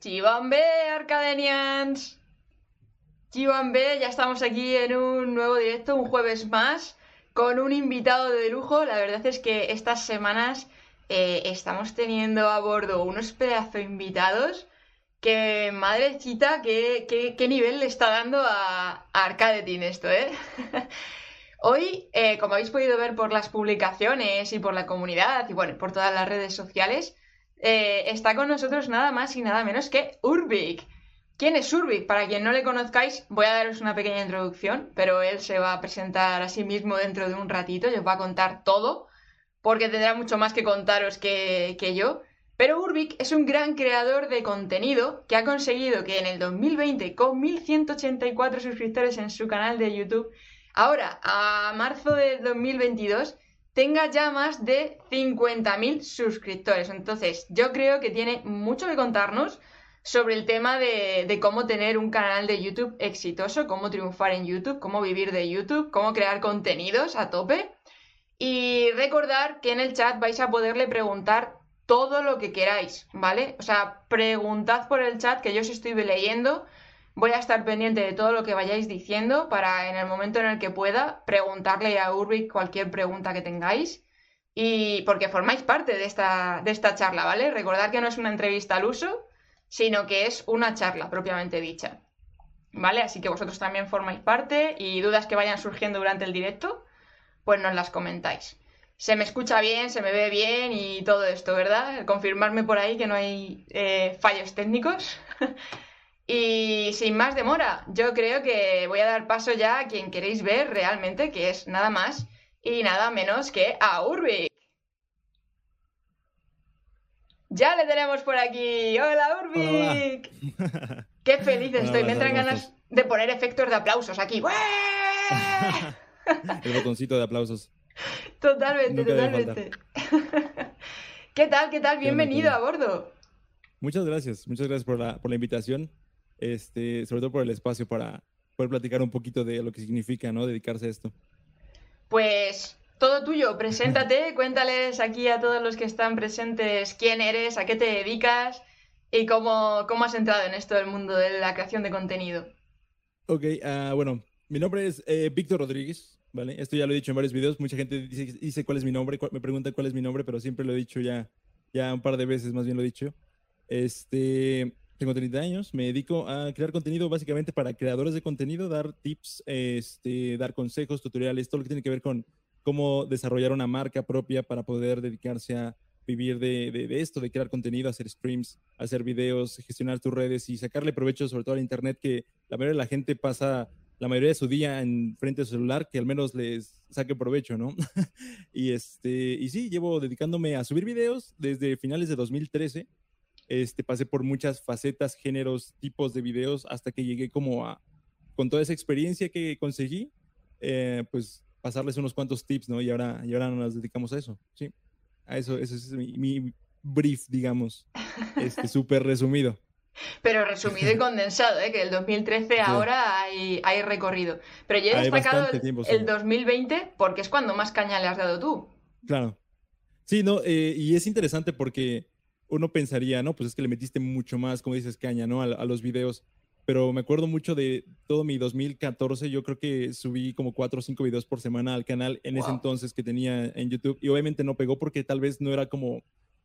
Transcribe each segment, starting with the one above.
Chivambe, Arcadenians. Chivambe, ya estamos aquí en un nuevo directo, un jueves más, con un invitado de lujo. La verdad es que estas semanas eh, estamos teniendo a bordo unos pedazos invitados que, madrecita, qué, qué, nivel le está dando a, a esto, ¿eh? Hoy, eh, como habéis podido ver por las publicaciones y por la comunidad y bueno, por todas las redes sociales, eh, está con nosotros nada más y nada menos que Urbik. ¿Quién es Urbik? Para quien no le conozcáis, voy a daros una pequeña introducción, pero él se va a presentar a sí mismo dentro de un ratito y os va a contar todo, porque tendrá mucho más que contaros que, que yo. Pero Urbik es un gran creador de contenido que ha conseguido que en el 2020, con 1184 suscriptores en su canal de YouTube, ahora, a marzo de 2022, tenga ya más de 50.000 suscriptores. Entonces, yo creo que tiene mucho que contarnos sobre el tema de, cómo tener un canal de YouTube exitoso, cómo triunfar en YouTube, cómo vivir de YouTube, cómo crear contenidos a tope. Y recordar que en el chat vais a poderle preguntar todo lo que queráis, ¿vale? O sea, preguntad por el chat que yo os estoy leyendo Voy a estar pendiente de todo lo que vayáis diciendo para en el momento en el que pueda preguntarle a Urbic cualquier pregunta que tengáis. Y porque formáis parte de esta, de esta charla, ¿vale? Recordad que no es una entrevista al uso, sino que es una charla propiamente dicha. ¿Vale? Así que vosotros también formáis parte y dudas que vayan surgiendo durante el directo, pues nos las comentáis. Se me escucha bien, se me ve bien y todo esto, ¿verdad? Confirmarme por ahí que no hay eh, fallos técnicos. Y sin más demora, yo creo que voy a dar paso ya a quien queréis ver realmente, que es nada más y nada menos que a Urbic. Ya le tenemos por aquí. ¡Hola, Urbic! ¡Qué feliz estoy! Me entran ganas de poner efectos de aplausos aquí. El botoncito de aplausos. Totalmente, totalmente. ¿Qué tal? ¿Qué tal? Bienvenido a bordo. Muchas gracias, muchas gracias por la, por la invitación este, sobre todo por el espacio para poder platicar un poquito de lo que significa, ¿no? Dedicarse a esto. Pues todo tuyo, preséntate, cuéntales aquí a todos los que están presentes quién eres, a qué te dedicas y cómo, cómo has entrado en esto del mundo de la creación de contenido. Ok, uh, bueno, mi nombre es eh, Víctor Rodríguez, ¿vale? Esto ya lo he dicho en varios videos, mucha gente dice, dice cuál es mi nombre, me pregunta cuál es mi nombre, pero siempre lo he dicho ya, ya un par de veces, más bien lo he dicho. Este, tengo 30 años, me dedico a crear contenido básicamente para creadores de contenido, dar tips, este, dar consejos, tutoriales, todo lo que tiene que ver con cómo desarrollar una marca propia para poder dedicarse a vivir de, de, esto, de crear contenido, hacer streams, hacer videos, gestionar tus redes y sacarle provecho sobre todo al Internet, que la mayoría de la gente pasa la mayoría de su día en frente a su celular, que al menos les saque provecho, ¿no? y, este, y sí, llevo dedicándome a subir videos desde finales de 2013 este, pasé por muchas facetas, géneros, tipos de videos, hasta que llegué como a, con toda esa experiencia que conseguí, eh, pues pasarles unos cuantos tips, ¿no? Y ahora, y ahora nos dedicamos a eso, ¿sí? A eso, eso es mi, brief, digamos, este, súper resumido. Pero resumido y condensado, ¿eh? que el 2013 ahora hay, hay, recorrido. Pero yo he destacado el, 2020 porque es cuando más caña le has dado tú. Claro. Sí, no, eh, y es interesante porque uno pensaría, no, pues es que le metiste mucho más, como dices, caña, ¿no? A, los videos. Pero me acuerdo mucho de todo mi 2014, yo creo que subí como cuatro o cinco videos por semana al canal en ese entonces que tenía en YouTube. Y obviamente no pegó porque tal vez no era como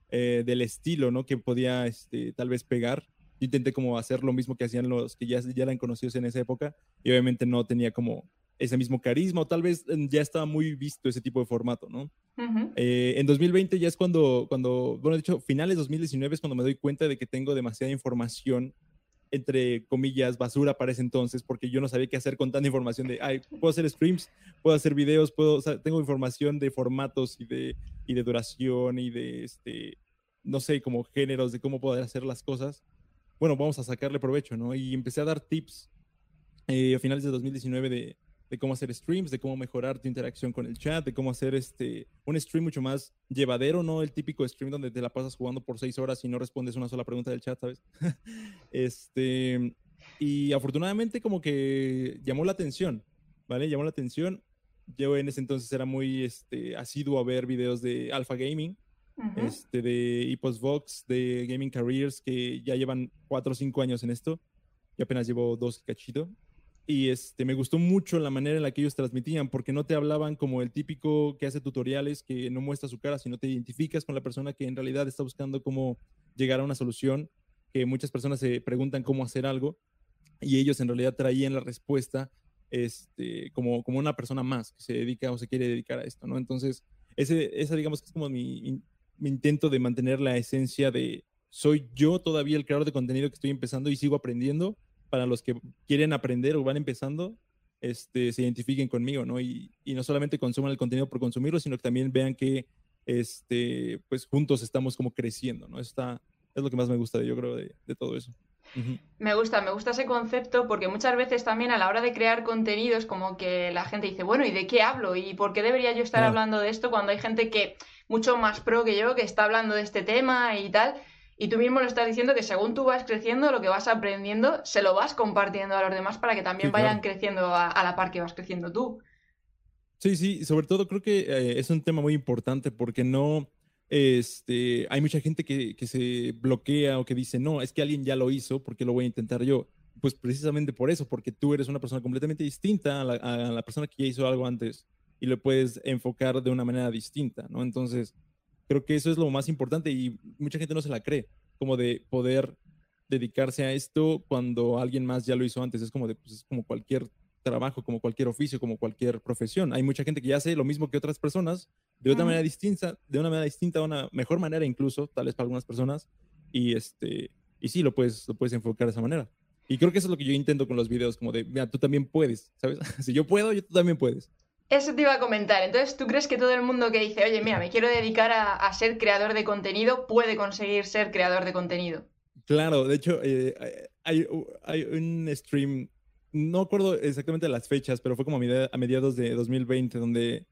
eh, del estilo, ¿no? Que podía este, tal vez pegar. Yo intenté como hacer lo mismo que hacían los que ya, ya eran conocidos en esa época. Y obviamente no tenía como ese mismo carisma o tal vez mm, ya estaba muy visto ese tipo de formato, ¿no? Eh, en 2020 ya es cuando, cuando, bueno, de hecho, finales de 2019 es cuando me doy cuenta de que tengo demasiada información, entre comillas, basura para ese entonces, porque yo no sabía qué hacer con tanta información de, ay, puedo hacer streams, puedo hacer videos, puedo, tengo información de formatos y de, y de duración y de, este, no sé, como géneros de cómo poder hacer las cosas. Bueno, vamos a sacarle provecho, ¿no? Y empecé a dar tips eh, a finales de 2019 de, de cómo hacer streams, de cómo mejorar tu interacción con el chat, de cómo hacer este, un stream mucho más llevadero, no el típico stream donde te la pasas jugando por seis horas y no respondes una sola pregunta del chat, ¿sabes? este, y afortunadamente como que llamó la atención, ¿vale? Llamó la atención. Yo en ese entonces era muy este, asiduo a ver videos de Alpha Gaming, este, de Epos Vox, de Gaming Careers, que ya llevan cuatro o cinco años en esto. Yo apenas llevo dos cachito. Y este, me gustó mucho la manera en la que ellos transmitían, porque no te hablaban como el típico que hace tutoriales, que no muestra su cara, sino te identificas con la persona que en realidad está buscando cómo llegar a una solución, que muchas personas se preguntan cómo hacer algo, y ellos en realidad traían la respuesta este, como, como una persona más que se dedica o se quiere dedicar a esto, ¿no? Entonces, ese, esa digamos es como mi intento de mantener la esencia de soy yo todavía el creador de contenido que estoy empezando y sigo aprendiendo, para los que quieren aprender o van empezando, este, se identifiquen conmigo, ¿no? Y, y, no solamente consuman el contenido por consumirlo, sino que también vean que, este, pues juntos estamos como creciendo, ¿no? Está, es lo que más me gusta, yo creo, de, de todo eso. Me gusta, me gusta ese concepto porque muchas veces también a la hora de crear contenidos como que la gente dice, bueno, ¿y de qué hablo? ¿Y por qué debería yo estar hablando de esto cuando hay gente que mucho más pro que yo que está hablando de este tema y tal? Y tú mismo lo estás diciendo que según tú vas creciendo, lo que vas aprendiendo, se lo vas compartiendo a los demás para que también vayan creciendo a, la par que vas creciendo tú. Sí, sí, sobre todo creo que eh, es un tema muy importante porque no, este, hay mucha gente que, que, se bloquea o que dice, no, es que alguien ya lo hizo, porque lo voy a intentar yo? Pues precisamente por eso, porque tú eres una persona completamente distinta a la, a la persona que ya hizo algo antes y lo puedes enfocar de una manera distinta, ¿no? Entonces, Creo que eso es lo más importante y mucha gente no se la cree, como de poder dedicarse a esto cuando alguien más ya lo hizo antes. Es como, de, pues, es como cualquier trabajo, como cualquier oficio, como cualquier profesión. Hay mucha gente que ya hace lo mismo que otras personas de otra manera distinta, de una manera distinta, una mejor manera incluso, tal vez para algunas personas. Y este, y sí, lo puedes, lo puedes enfocar de esa manera. Y creo que eso es lo que yo intento con los videos, como de, mira, tú también puedes, ¿sabes? si yo puedo, yo tú también puedes. Eso te iba a comentar. Entonces, ¿tú crees que todo el mundo que dice, oye, mira, me quiero dedicar a, ser creador de contenido, puede conseguir ser creador de contenido? Claro, de hecho, eh, hay, un stream, no acuerdo exactamente las fechas, pero fue como a mediados de 2020, donde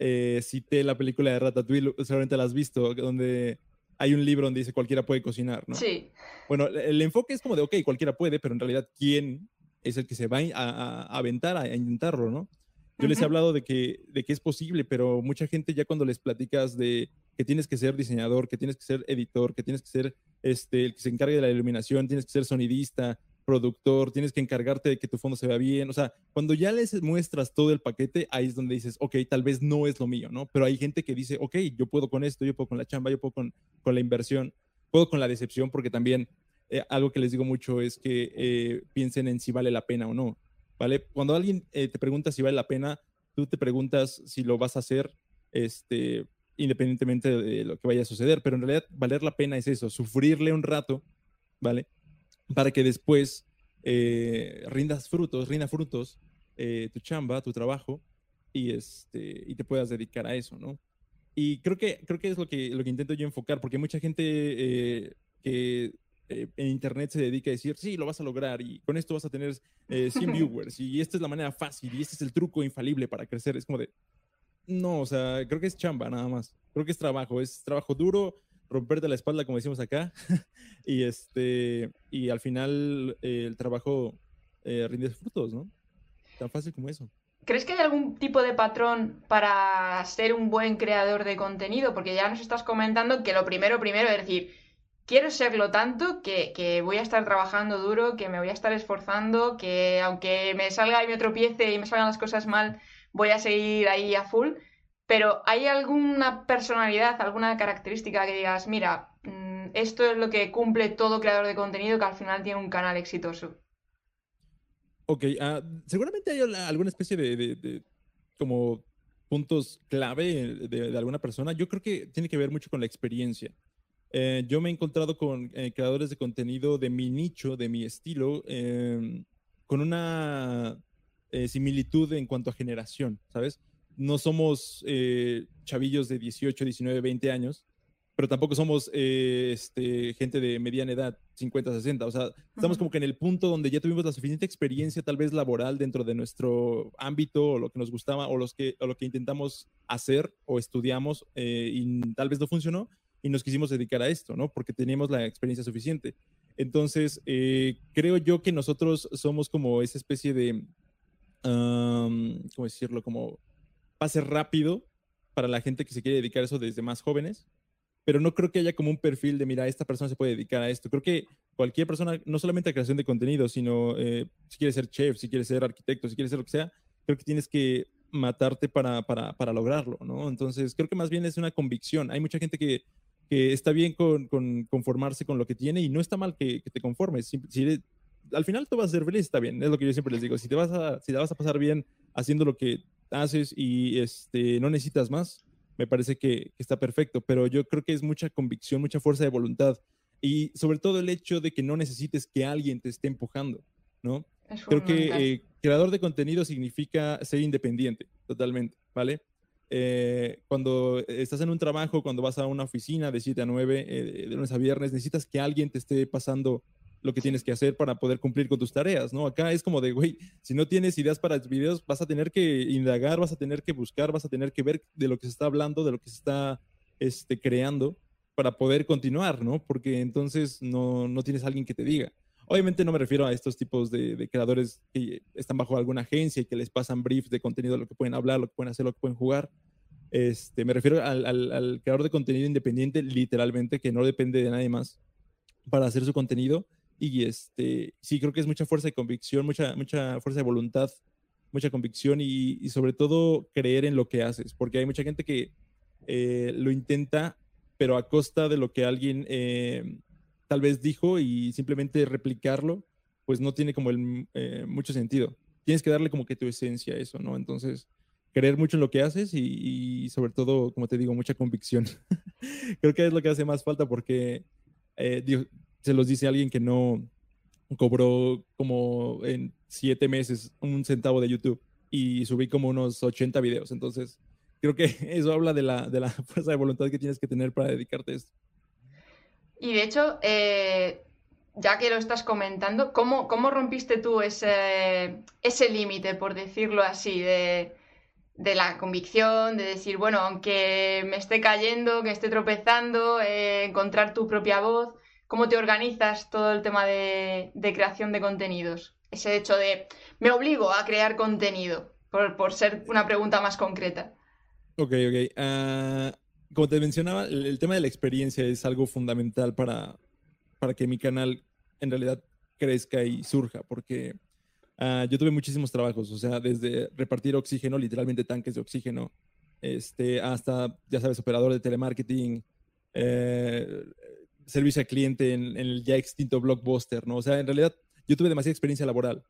eh, cité la película de Ratatouille, seguramente la has visto, donde hay un libro donde dice cualquiera puede cocinar, ¿no? Sí. Bueno, el enfoque es como de, ok, cualquiera puede, pero en realidad, ¿quién es el que se va a, a aventar a intentarlo, ¿no? Yo les he hablado de que, de que es posible, pero mucha gente ya cuando les platicas de que tienes que ser diseñador, que tienes que ser editor, que tienes que ser este, el que se encargue de la iluminación, tienes que ser sonidista, productor, tienes que encargarte de que tu fondo se vea bien. O sea, cuando ya les muestras todo el paquete, ahí es donde dices, ok, tal vez no es lo mío, ¿no? Pero hay gente que dice, ok, yo puedo con esto, yo puedo con la chamba, yo puedo con, con la inversión, puedo con la decepción, porque también eh, algo que les digo mucho es que eh, piensen en si vale la pena o no. ¿Vale? Cuando alguien eh, te pregunta si vale la pena, tú te preguntas si lo vas a hacer, este, independientemente de lo que vaya a suceder, pero en realidad valer la pena es eso, sufrirle un rato, ¿vale? Para que después eh, rindas frutos, rinda frutos eh, tu chamba, tu trabajo, y, este, y te puedas dedicar a eso, ¿no? Y creo que, creo que es lo que, lo que intento yo enfocar, porque mucha gente que eh, en Internet se dedica a decir, sí, lo vas a lograr y con esto vas a tener 100 eh, viewers y esta es la manera fácil y este es el truco infalible para crecer. Es como de, no, o sea, creo que es chamba nada más. Creo que es trabajo, es trabajo duro, romperte la espalda, como decimos acá, y, este, y al final eh, el trabajo rinde frutos, ¿no? Tan fácil como eso. ¿Crees que hay algún tipo de patrón para ser un buen creador de contenido? Porque ya nos estás comentando que lo primero, primero es decir, quiero serlo tanto que, voy a estar trabajando duro, que me voy a estar esforzando, que aunque me salga y me tropiece y me salgan las cosas mal, voy a seguir ahí a full. Pero ¿hay alguna personalidad, alguna característica que digas, mira, mm, esto es lo que cumple todo creador de contenido que al final tiene un canal exitoso? Ok, ah, seguramente hay alguna especie de, como puntos clave de, alguna persona. Yo creo que tiene que ver mucho con la experiencia. Eh, yo me he encontrado con eh, creadores de contenido de mi nicho, de mi estilo, em, con una eh, similitud en cuanto a generación, ¿sabes? No somos chavillos de 18, 19, 20 años, pero tampoco somos este, gente de mediana edad, 50, 60. O sea, estamos como que en el punto donde ya tuvimos la suficiente experiencia, tal vez laboral, dentro de nuestro ámbito, o lo que nos gustaba, o, los que, o lo que intentamos hacer o estudiamos y tal vez no funcionó y nos quisimos dedicar a esto, ¿no? Porque teníamos la experiencia suficiente. Entonces, eh, creo yo que nosotros somos como esa especie de, ¿cómo decirlo? Como pase rápido para la gente que se quiere dedicar a eso desde más jóvenes, pero no creo que haya como un perfil de, mira, esta persona se puede dedicar a esto. Creo que cualquier persona, no solamente a creación de contenido, sino eh, si quieres ser chef, si quieres ser arquitecto, si quieres ser lo que sea, creo que tienes que matarte para, para, para lograrlo, ¿no? Entonces, creo que más bien es una convicción. Hay mucha gente que, que está bien con, con, conformarse con lo que tiene y no está mal que, te conformes. Si, si, al final tú vas a ser feliz, está bien, es lo que yo siempre les digo. Si te vas a, si te vas a pasar bien haciendo lo que haces y este, no necesitas más, me parece que, está perfecto, pero yo creo que es mucha convicción, mucha fuerza de voluntad y sobre todo el hecho de que no necesites que alguien te esté empujando, ¿no? Creo que eh, creador de contenido significa ser independiente, totalmente, ¿vale? Eh, cuando estás en un trabajo, cuando vas a una oficina de 7 a 9, eh, de lunes a viernes, necesitas que alguien te esté pasando lo que tienes que hacer para poder cumplir con tus tareas, ¿no? Acá es como de, güey, si no tienes ideas para videos, vas a tener que indagar, vas a tener que buscar, vas a tener que ver de lo que se está hablando, de lo que se está este, creando para poder continuar, ¿no? Porque entonces no, no tienes a alguien que te diga. Obviamente no me refiero a estos tipos de, creadores que están bajo alguna agencia y que les pasan briefs de contenido, lo que pueden hablar, lo que pueden hacer, lo que pueden jugar. Este, me refiero al, al creador de contenido independiente, literalmente, que no depende de nadie más para hacer su contenido y este, sí, creo que es mucha fuerza de convicción, mucha, mucha fuerza de voluntad, mucha convicción y, sobre todo creer en lo que haces, porque hay mucha gente que eh, lo intenta, pero a costa de lo que alguien eh, tal vez dijo y simplemente replicarlo, pues no tiene como el, eh, mucho sentido. Tienes que darle como que tu esencia a eso, ¿no? Entonces, creer mucho en lo que haces y, sobre todo, como te digo, mucha convicción. creo que es lo que hace más falta porque, digo, se los dice alguien que no cobró como en siete meses un centavo de YouTube y subí como unos 80 videos. Entonces, creo que eso habla de la, de la fuerza de voluntad que tienes que tener para dedicarte a esto. Y de hecho, eh, ya que lo estás comentando, ¿cómo, cómo rompiste tú ese, ese límite, por decirlo así, de, de, la convicción, de decir, bueno, aunque me esté cayendo, que esté tropezando, eh, encontrar tu propia voz? cómo te organizas todo el tema de, creación de contenidos. Ese hecho de, me obligo a crear contenido, por, ser una pregunta más concreta. Ok, ok. Ah, como te mencionaba, el, tema de la experiencia es algo fundamental para, para que mi canal en realidad crezca y surja, porque ah, yo tuve muchísimos trabajos, o sea, desde repartir oxígeno, literalmente tanques de oxígeno, este, hasta, ya sabes, operador de telemarketing, eh, servicio al cliente en, el ya extinto Blockbuster, ¿no? O sea, en realidad yo tuve demasiada experiencia laboral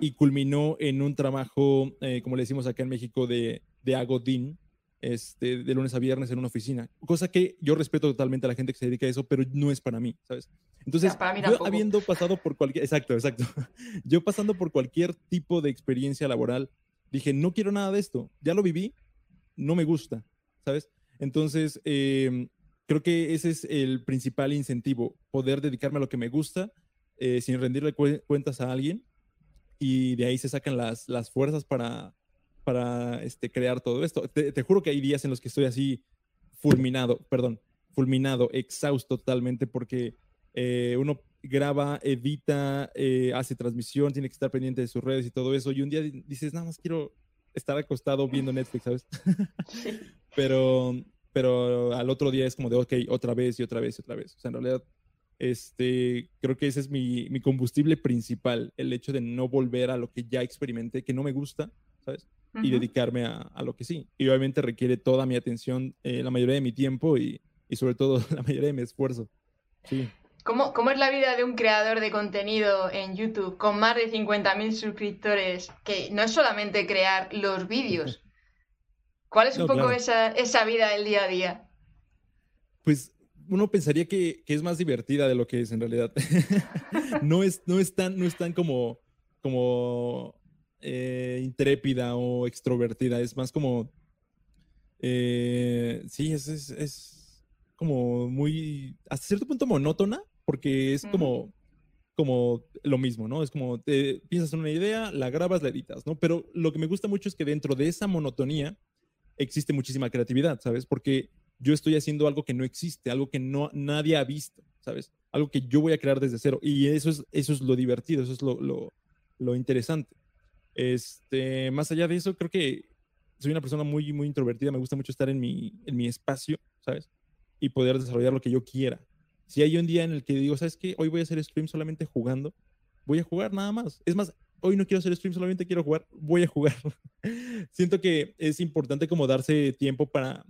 y culminó en un trabajo, eh, como le decimos acá en México, de, de agodín, este, de lunes a viernes en una oficina. Cosa que yo respeto totalmente a la gente que se dedica a eso, pero no es para mí, ¿sabes? Entonces, yo habiendo pasado por cualquier, exacto, exacto, yo pasando por cualquier tipo de experiencia laboral, dije, no quiero nada de esto, ya lo viví, no me gusta, ¿sabes? Entonces, eh, creo que ese es el principal incentivo, poder dedicarme a lo que me gusta eh, sin rendirle cuentas a alguien y de ahí se sacan las, las fuerzas para, para este, crear todo esto. Te, juro que hay días en los que estoy así fulminado, perdón, fulminado, exhausto totalmente porque eh, uno graba, edita, eh, hace transmisión, tiene que estar pendiente de sus redes y todo eso y un día dices, nada más quiero estar acostado viendo Netflix, ¿sabes? Pero pero al otro día es como de, ok, otra vez y otra vez y otra vez. O sea, en realidad, este, creo que ese es mi, mi combustible principal, el hecho de no volver a lo que ya experimenté, que no me gusta, ¿sabes? Y dedicarme a, a, lo que sí. Y obviamente requiere toda mi atención, eh, la mayoría de mi tiempo y, y, sobre todo la mayoría de mi esfuerzo. Sí. ¿Cómo, ¿Cómo, es la vida de un creador de contenido en YouTube con más de 50.000 suscriptores? Que no es solamente crear los vídeos, ¿Cuál es un poco esa, esa vida del día a día? Pues uno pensaría que, que, es más divertida de lo que es en realidad. no, es, no, es tan, no es tan como, como eh, intrépida o extrovertida, es más como... Eh, sí, es, es, es, como muy, hasta cierto punto monótona, porque es como, como lo mismo, ¿no? Es como te piensas en una idea, la grabas, la editas, ¿no? Pero lo que me gusta mucho es que dentro de esa monotonía existe muchísima creatividad, ¿sabes? Porque yo estoy haciendo algo que no existe, algo que no nadie ha visto, ¿sabes? Algo que yo voy a crear desde cero. Y eso es, eso es lo divertido, eso es lo, lo, lo interesante. Este, más allá de eso, creo que soy una persona muy, muy introvertida, me gusta mucho estar en mi, en mi espacio, ¿sabes? y poder desarrollar lo que yo quiera. Si hay un día en el que digo, ¿sabes qué? Hoy voy a hacer stream solamente jugando, voy a jugar nada más. Es más, hoy no quiero hacer stream, solamente quiero jugar, voy a jugar. Siento que es importante como darse tiempo para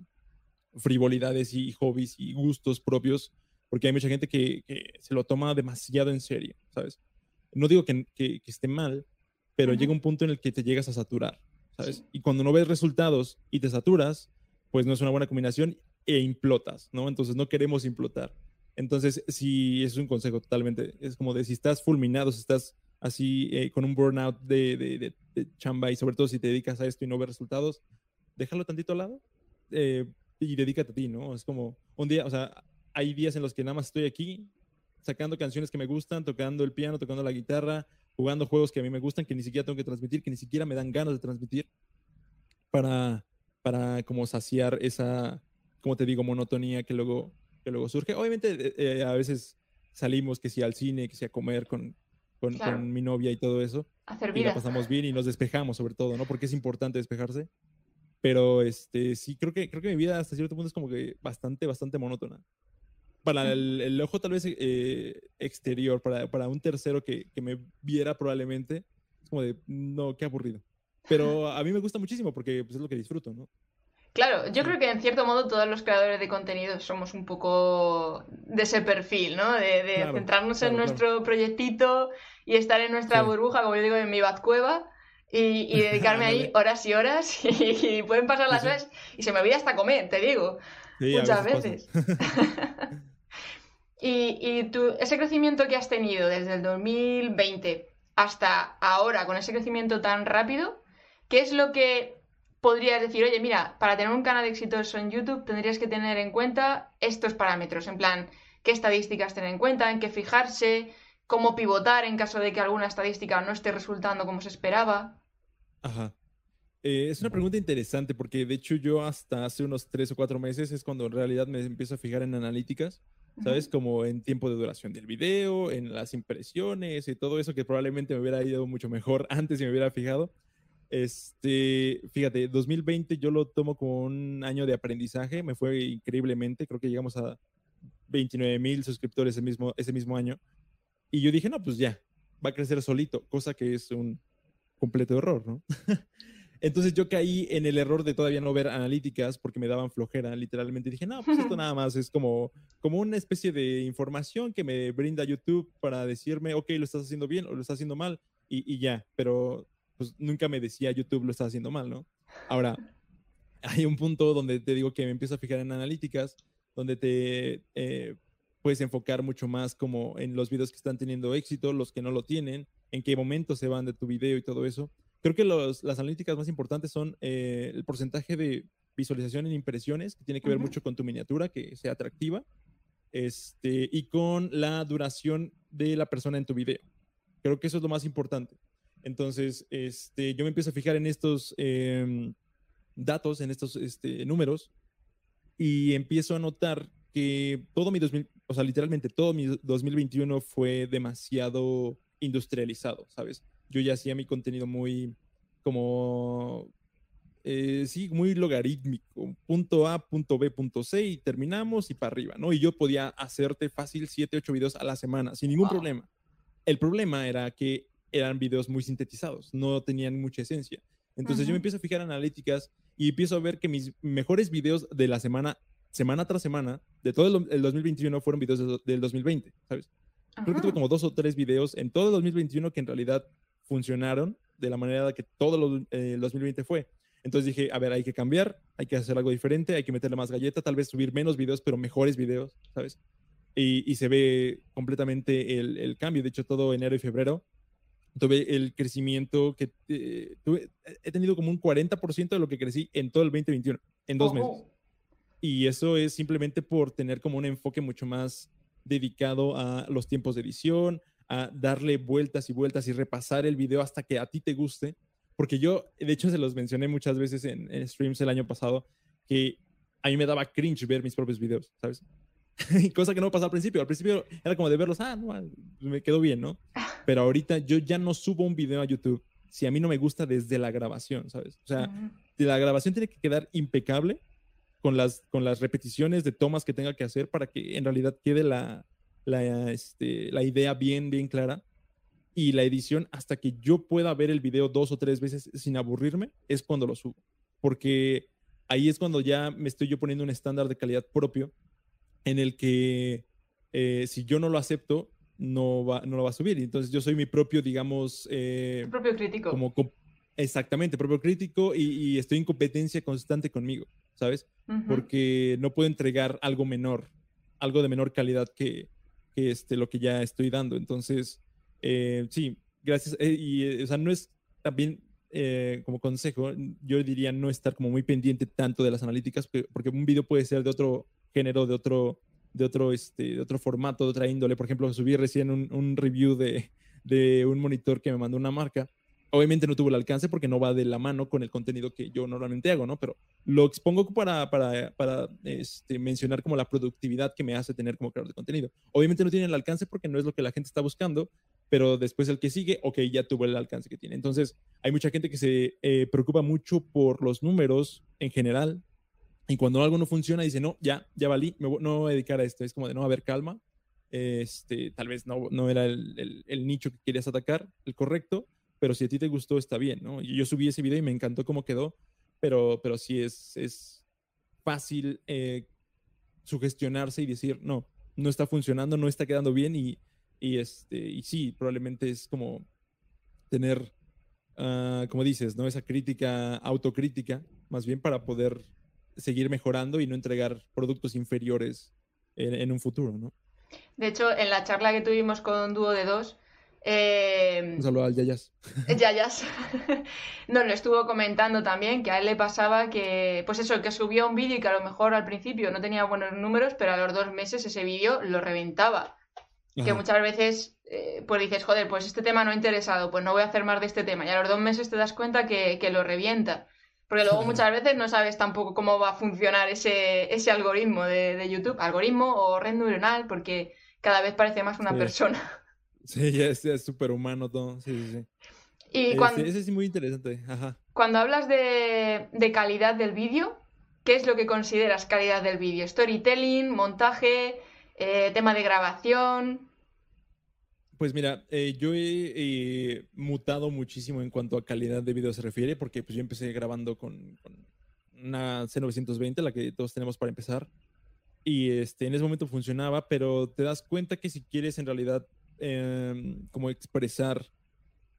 frivolidades y hobbies y gustos propios, porque hay mucha gente que, se lo toma demasiado en serio, ¿sabes? No digo que, que, esté mal, pero llega un punto en el que te llegas a saturar, ¿sabes? Y cuando no ves resultados y te saturas, pues no es una buena combinación e implotas, ¿no? Entonces no queremos implotar. Entonces, si es un consejo totalmente, es como de si estás fulminado, si estás así eh, con un burnout de, de, de, chamba y sobre todo si te dedicas a esto y no ves resultados, déjalo tantito al lado eh, y dedícate a ti, ¿no? Es como un día, o sea, hay días en los que nada más estoy aquí sacando canciones que me gustan, tocando el piano, tocando la guitarra, jugando juegos que a mí me gustan, que ni siquiera tengo que transmitir, que ni siquiera me dan ganas de transmitir para, para como saciar esa, como te digo, monotonía que luego, que luego surge. Obviamente eh, a veces salimos que si al cine, que si a comer con, con, mi novia y todo eso. Hacer vida. Y la pasamos bien y nos despejamos sobre todo, ¿no? Porque es importante despejarse. Pero este, sí, creo que, creo que mi vida hasta cierto punto es como que bastante, bastante monótona. Para el, ojo tal vez eh, exterior, para, para, un tercero que, que, me viera probablemente, es como de, no, qué aburrido. Pero a mí me gusta muchísimo porque pues, es lo que disfruto, ¿no? Claro, yo creo que en cierto modo todos los creadores de contenido somos un poco de ese perfil, ¿no? De, centrarnos en nuestro proyectito y estar en nuestra burbuja, como yo digo, en mi Batcueva y, y dedicarme ahí horas y horas y, pueden pasar las horas y se me olvida hasta comer, te digo, muchas veces. Y tu, ese crecimiento que has tenido desde el 2020 hasta ahora, con ese crecimiento tan rápido, ¿qué es lo que podrías decir, oye, mira, para tener un canal exitoso en YouTube tendrías que tener en cuenta estos parámetros, en plan, qué estadísticas tener en cuenta, en qué fijarse, cómo pivotar en caso de que alguna estadística no esté resultando como se esperaba. Ajá. Eh, es una pregunta interesante porque de hecho yo hasta hace unos tres o cuatro meses es cuando en realidad me empiezo a fijar en analíticas, ¿sabes? Como en tiempo de duración del video, en las impresiones y todo eso que probablemente me hubiera ido mucho mejor antes si me hubiera fijado. Este, fíjate, 2020 yo lo tomo como un año de aprendizaje, me fue increíblemente, creo que llegamos a 29 mil suscriptores ese mismo, ese mismo año. Y yo dije, no, pues ya, va a crecer solito, cosa que es un completo error, ¿no? Entonces yo caí en el error de todavía no ver analíticas porque me daban flojera, literalmente. Dije, no, pues esto nada más es como, como una especie de información que me brinda YouTube para decirme, ok, lo estás haciendo bien o lo estás haciendo mal y, y ya, pero pues nunca me decía YouTube lo está haciendo mal, ¿no? Ahora, hay un punto donde te digo que me empiezo a fijar en analíticas, donde te eh, puedes enfocar mucho más como en los videos que están teniendo éxito, los que no lo tienen, en qué momento se van de tu video y todo eso. Creo que las analíticas más importantes son eh, el porcentaje de visualización en impresiones, que tiene que ver mucho con tu miniatura, que sea atractiva, este, y con la duración de la persona en tu video. Creo que eso es lo más importante. Entonces, este, yo me empiezo a fijar en estos em, datos, en estos este, números, y empiezo a notar que todo mi 2000, o sea, literalmente todo mi 2021 fue demasiado industrializado, ¿sabes? Yo ya hacía mi contenido muy como, eh, sí, muy logarítmico, punto A, punto B, punto C, y terminamos y para arriba, ¿no? Y yo podía hacerte fácil 7, 8 videos a la semana, sin ningún problema. El problema era que eran videos muy sintetizados, no tenían mucha esencia. Entonces yo me empiezo a fijar en analíticas y empiezo a ver que mis mejores videos de la semana, semana tras semana, de todo el, 2021 fueron videos del 2020, ¿sabes? Creo que tuve como dos o tres videos en todo el 2021 que en realidad funcionaron de la manera que todo el 2020 fue. Entonces dije, a ver, hay que cambiar, hay que hacer algo diferente, hay que meterle más galleta, tal vez subir menos videos, pero mejores videos, ¿sabes? Y, se ve completamente el, el, cambio. De hecho, todo enero y febrero tuve el crecimiento que eh, tuve, he tenido como un 40% de lo que crecí en todo el 2021, en dos meses. Y eso es simplemente por tener como un enfoque mucho más dedicado a los tiempos de edición, a darle vueltas y vueltas y repasar el video hasta que a ti te guste. Porque yo, de hecho, se los mencioné muchas veces en, en streams el año pasado, que a mí me daba cringe ver mis propios videos, ¿sabes? cosa que no pasaba al principio. Al principio era como de verlos, ah, no, me quedó bien, ¿no? Pero ahorita yo ya no subo un video a YouTube si a mí no me gusta desde la grabación, ¿sabes? O sea, la grabación tiene que quedar impecable con las, con las repeticiones de tomas que tenga que hacer para que en realidad quede la, la, este, la idea bien, bien clara. Y la edición, hasta que yo pueda ver el video dos o tres veces sin aburrirme, es cuando lo subo. Porque ahí es cuando ya me estoy yo poniendo un estándar de calidad propio en el que eh, si yo no lo acepto, no, va, no lo va a subir. Entonces yo soy mi propio, digamos... Eh, propio crítico. Como, exactamente, propio crítico y, estoy en competencia constante conmigo, ¿sabes? Porque no puedo entregar algo menor, algo de menor calidad que este, lo que ya estoy dando. Entonces, eh, sí, gracias. Eh, y, o sea, no es también eh, como consejo, yo diría no estar como muy pendiente tanto de las analíticas, porque un video puede ser de otro género, de otro, de otro, este, de otro formato, de otra índole. Por ejemplo, subí recién un, un review de, de, un monitor que me mandó una marca. Obviamente no tuvo el alcance porque no va de la mano con el contenido que yo normalmente hago, ¿no? Pero lo expongo para, para, para este, mencionar como la productividad que me hace tener como creador de contenido. Obviamente no tiene el alcance porque no es lo que la gente está buscando, pero después el que sigue, ok, ya tuvo el alcance que tiene. Entonces, hay mucha gente que se eh, preocupa mucho por los números en general, y cuando algo no funciona, dice, no, ya, ya valí, me no voy a dedicar a esto. Es como de, no, a ver, calma. Este, tal vez no, no era el, el, nicho que querías atacar, el correcto, pero si a ti te gustó, está bien, ¿no? Yo subí ese video y me encantó cómo quedó, pero, pero sí es, es fácil eh, sugestionarse y decir, no, no está funcionando, no está quedando bien y, y, este, y sí, probablemente es como tener, uh, como dices, ¿no? Esa crítica, autocrítica, más bien para poder seguir mejorando y no entregar productos inferiores en, un futuro, ¿no? De hecho, en la charla que tuvimos con Dúo de Dos, eh, un saludo al Yayas. Yayas. Nos lo estuvo comentando también que a él le pasaba que, pues eso, que subía un vídeo y que a lo mejor al principio no tenía buenos números, pero a los dos meses ese vídeo lo reventaba. Que muchas veces, eh, pues dices, joder, pues este tema no ha interesado, pues no voy a hacer más de este tema. Y a los dos meses te das cuenta que, que lo revienta. Porque luego muchas veces no sabes tampoco cómo va a funcionar ese, ese algoritmo de, de, YouTube, algoritmo o red neuronal, porque cada vez parece más una persona. Sí, ya es súper humano todo. Sí, sí, sí. Y cuando, ese es muy interesante. Ajá. Cuando hablas de, de calidad del vídeo, ¿qué es lo que consideras calidad del vídeo? ¿Storytelling, montaje, eh, tema de grabación? Pues mira, eh, yo he mutado muchísimo en cuanto a calidad de video se refiere, porque pues yo empecé grabando con, una C920, la que todos tenemos para empezar, y este, en ese momento funcionaba, pero te das cuenta que si quieres en realidad em, como expresar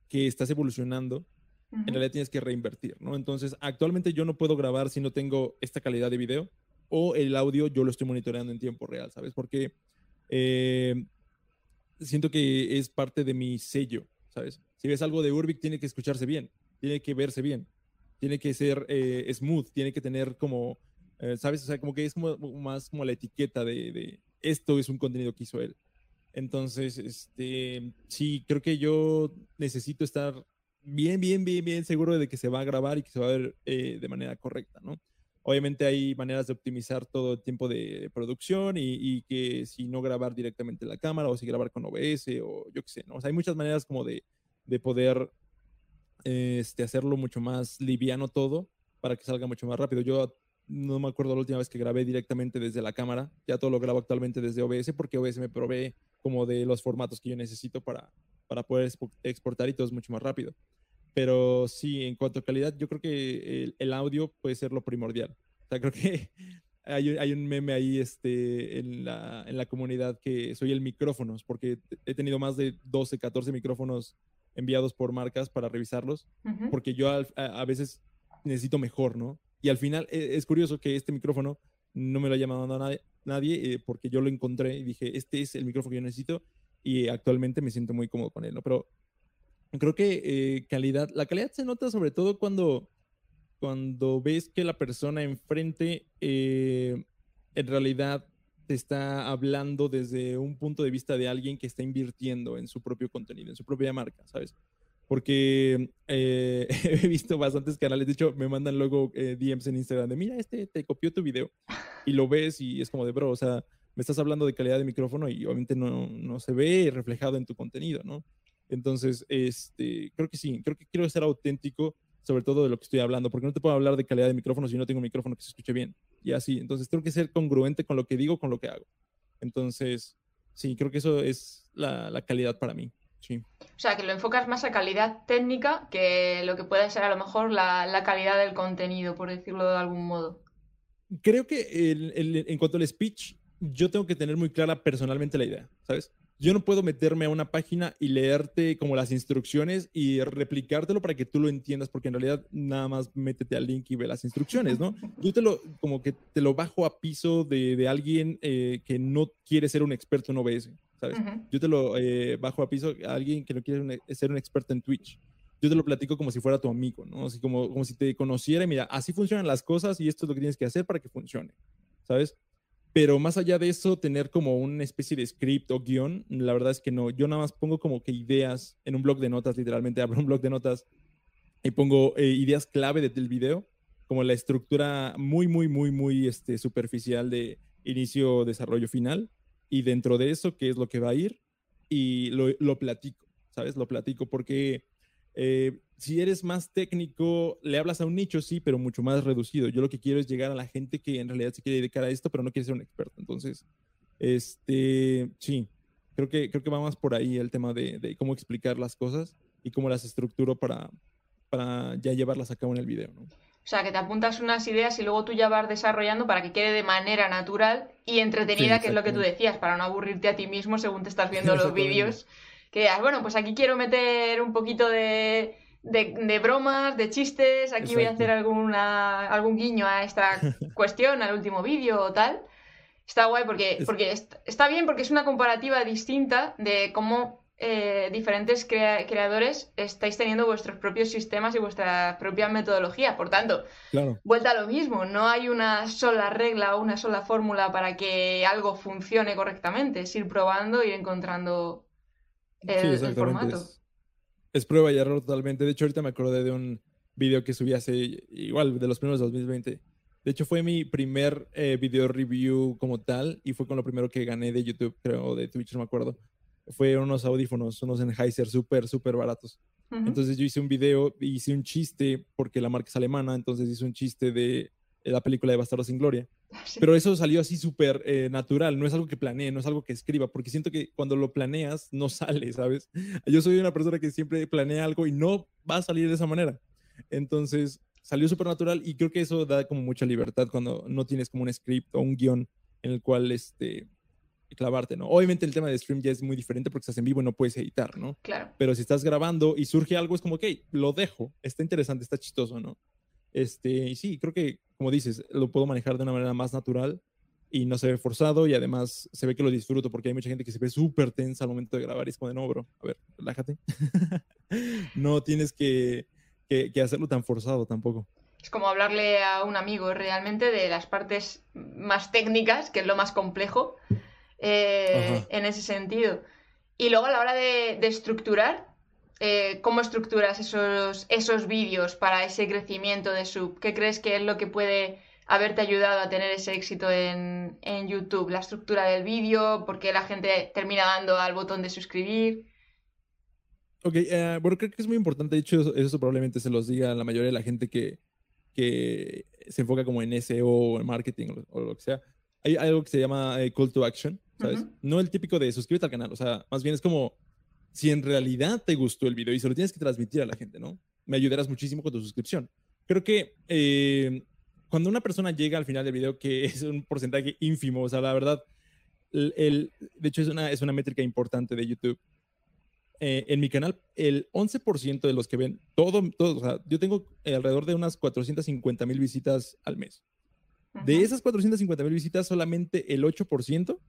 que estás evolucionando, en realidad tienes que reinvertir, ¿no? Entonces, actualmente yo no puedo grabar si no tengo esta calidad de video, o el audio yo lo estoy monitoreando en tiempo real, ¿sabes? Porque... Eh, siento que es parte de mi sello, ¿sabes? Si ves algo de Urbic, tiene que escucharse bien, tiene que verse bien, tiene que ser eh, smooth, tiene que tener como, eh, ¿sabes? O sea, como que es como, más como la etiqueta de, de, esto es un contenido que hizo él. Entonces, este, sí, creo que yo necesito estar bien, bien, bien, bien seguro de que se va a grabar y que se va a ver eh, de manera correcta, ¿no? Obviamente hay maneras de optimizar todo el tiempo de producción y, que si no grabar directamente la cámara o si grabar con OBS o yo qué sé, ¿no? O sea, hay muchas maneras como de, de poder este, hacerlo mucho más liviano todo para que salga mucho más rápido. Yo no me acuerdo la última vez que grabé directamente desde la cámara, ya todo lo grabo actualmente desde OBS porque OBS me provee como de los formatos que yo necesito para, para poder exportar y todo es mucho más rápido. Pero sí, en cuanto a calidad, yo creo que el, audio puede ser lo primordial. O sea, creo que hay, hay, un meme ahí este, en, la, en la comunidad que soy el micrófonos, porque he tenido más de 12, 14 micrófonos enviados por marcas para revisarlos, porque yo a, a, veces necesito mejor, ¿no? Y al final e, es curioso que este micrófono no me lo ha llamado a nadie, nadie eh, porque yo lo encontré y dije, este es el micrófono que yo necesito y actualmente me siento muy cómodo con él, ¿no? Pero creo que eh, calidad, la calidad se nota sobre todo cuando, cuando ves que la persona enfrente eh, en realidad te está hablando desde un punto de vista de alguien que está invirtiendo en su propio contenido, en su propia marca, ¿sabes? Porque eh, he visto bastantes canales, de hecho me mandan luego DMs en Instagram de, mira, este te copió tu video y lo ves y es como de, bro, o sea, me estás hablando de calidad de micrófono y obviamente no, no se ve reflejado en tu contenido, ¿no? Entonces, este, creo que sí, creo que quiero ser auténtico sobre todo de lo que estoy hablando, porque no te puedo hablar de calidad de micrófono si no tengo un micrófono que se escuche bien. y así. Entonces tengo que ser congruente con lo que digo, con lo que hago. Entonces, sí, creo que eso es la, calidad para mí. Sí. O sea, que lo enfocas más a calidad técnica que lo que puede ser a lo mejor la, calidad del contenido, por decirlo de algún modo. Creo que en cuanto al speech, yo tengo que tener muy clara personalmente la idea, ¿sabes? yo no puedo meterme a una página y leerte como las instrucciones y replicártelo para que tú lo entiendas, porque en realidad nada más métete al link y ve las instrucciones, ¿no? Yo te lo, como que te lo bajo a piso de, de alguien eh, que no quiere ser un experto en OBS, ¿sabes? Yo te lo eh, bajo a piso a alguien que no quiere ser un experto en Twitch. Yo te lo platico como si fuera tu amigo, ¿no? Así como, como si te conociera y mira, así funcionan las cosas y esto es lo que tienes que hacer para que funcione, ¿sabes? Pero más allá de eso, tener como una especie de script o guion, la verdad es que no. Yo nada más pongo como que ideas en un blog de notas, literalmente abro un blog de notas y pongo eh, ideas clave del video, como la estructura muy, muy, muy, muy este, superficial de inicio, desarrollo, final. Y dentro de eso, qué es lo que va a ir, y lo, lo platico, ¿sabes? Lo platico porque eh, si eres más técnico, le hablas a un nicho, sí, pero mucho más reducido. Yo lo que quiero es llegar a la gente que en realidad se quiere dedicar a esto, pero no quiere ser un experto. Entonces, este, sí, creo que, creo que va más por ahí el tema de, cómo explicar las cosas y cómo las estructuro para, para ya llevarlas a cabo en el video, ¿no? O sea, que te apuntas unas ideas y luego tú ya vas desarrollando para que quede de manera natural y entretenida, que es lo que tú decías, para no aburrirte a ti mismo según te estás viendo los vídeos. Que bueno, pues aquí quiero meter un poquito de, de, bromas, de chistes, aquí voy a hacer alguna, algún guiño a esta cuestión, al último vídeo o tal. Está guay porque, porque está bien porque es una comparativa distinta de cómo eh, diferentes creadores estáis teniendo vuestros propios sistemas y vuestra propia metodología. Por tanto, vuelta a lo mismo, no hay una sola regla o una sola fórmula para que algo funcione correctamente, es ir probando, ir encontrando el, formato. Es, prueba y error totalmente. De hecho, ahorita me acordé de un video que subí hace, igual, de los primeros de 2020. De hecho, fue mi primer eh, video review como tal y fue con lo primero que gané de YouTube, creo, de Twitch, no me acuerdo. Fue unos audífonos, unos Sennheiser súper, súper baratos. Entonces yo hice un video, hice un chiste, porque la marca es alemana, entonces hice un chiste de la película de Bastardo sin Gloria. Pero eso salió así súper eh, natural, no es algo que planee, no es algo que escriba, porque siento que cuando lo planeas no sale, ¿sabes? Yo soy una persona que siempre planea algo y no va a salir de esa manera. Entonces salió súper natural y creo que eso da como mucha libertad cuando no tienes como un script o un guion en el cual este, clavarte, ¿no? Obviamente el tema de stream ya es muy diferente porque estás en vivo y no puedes editar, ¿no? Claro. Pero si estás grabando y surge algo, es como, ok, lo dejo, está interesante, está chistoso, ¿no? Este, y sí, creo que, como dices, lo puedo manejar de una manera más natural y no se ve forzado y además se ve que lo disfruto porque hay mucha gente que se ve súper tensa al momento de grabar y es como de no, bro, a ver, relájate. no tienes que, que, hacerlo tan forzado tampoco. Es como hablarle a un amigo realmente de las partes más técnicas, que es lo más complejo eh, en ese sentido. Y luego a la hora de, de estructurar, eh, cómo estructuras esos, esos vídeos para ese crecimiento de sub. ¿Qué crees que es lo que puede haberte ayudado a tener ese éxito en, YouTube? La estructura del vídeo, por qué la gente termina dando al botón de suscribir. Ok, eh, bueno, creo que es muy importante. De hecho, eso, probablemente se los diga a la mayoría de la gente que, que se enfoca como en SEO o en marketing o, lo que sea. Hay algo que se llama eh, call to action, ¿sabes? No el típico de suscríbete al canal, o sea, más bien es como si en realidad te gustó el video y se lo tienes que transmitir a la gente, ¿no? Me ayudarás muchísimo con tu suscripción. Creo que eh, cuando una persona llega al final del video, que es un porcentaje ínfimo, o sea, la verdad, el, de hecho es una, es una métrica importante de YouTube. Eh, en mi canal, el 11% de los que ven todo, todo, o sea, yo tengo alrededor de unas 450 mil visitas al mes. De esas 450 mil visitas, solamente el 8%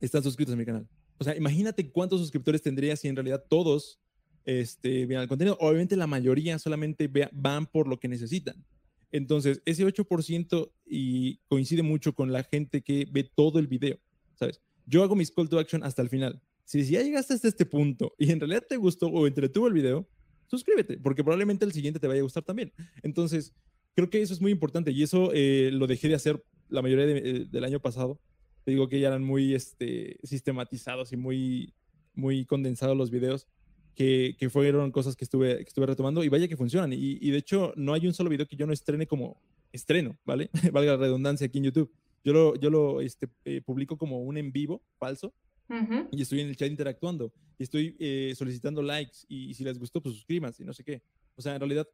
están suscritos a mi canal. O sea, imagínate cuántos suscriptores tendría si en realidad todos este, vean el contenido. Obviamente la mayoría solamente van por lo que necesitan. Entonces, ese 8% y coincide mucho con la gente que ve todo el video, ¿sabes? Yo hago mis call to action hasta el final. Si, ya llegaste hasta este punto y en realidad te gustó o entretuvo el video, suscríbete, porque probablemente el siguiente te vaya a gustar también. Entonces, creo que eso es muy importante y eso eh, lo dejé de hacer la mayoría eh, del año pasado te digo que ya eran muy este, sistematizados y muy, muy condensados los videos, que, que fueron cosas que estuve, que estuve retomando y vaya que funcionan. Y, y, de hecho, no hay un solo video que yo no estrene como estreno, ¿vale? Valga la redundancia aquí en YouTube. Yo lo, yo lo este, eh, publico como un en vivo falso y estoy en el chat interactuando y estoy eh, solicitando likes y, si les gustó, pues suscríbanse y no sé qué. O sea, en realidad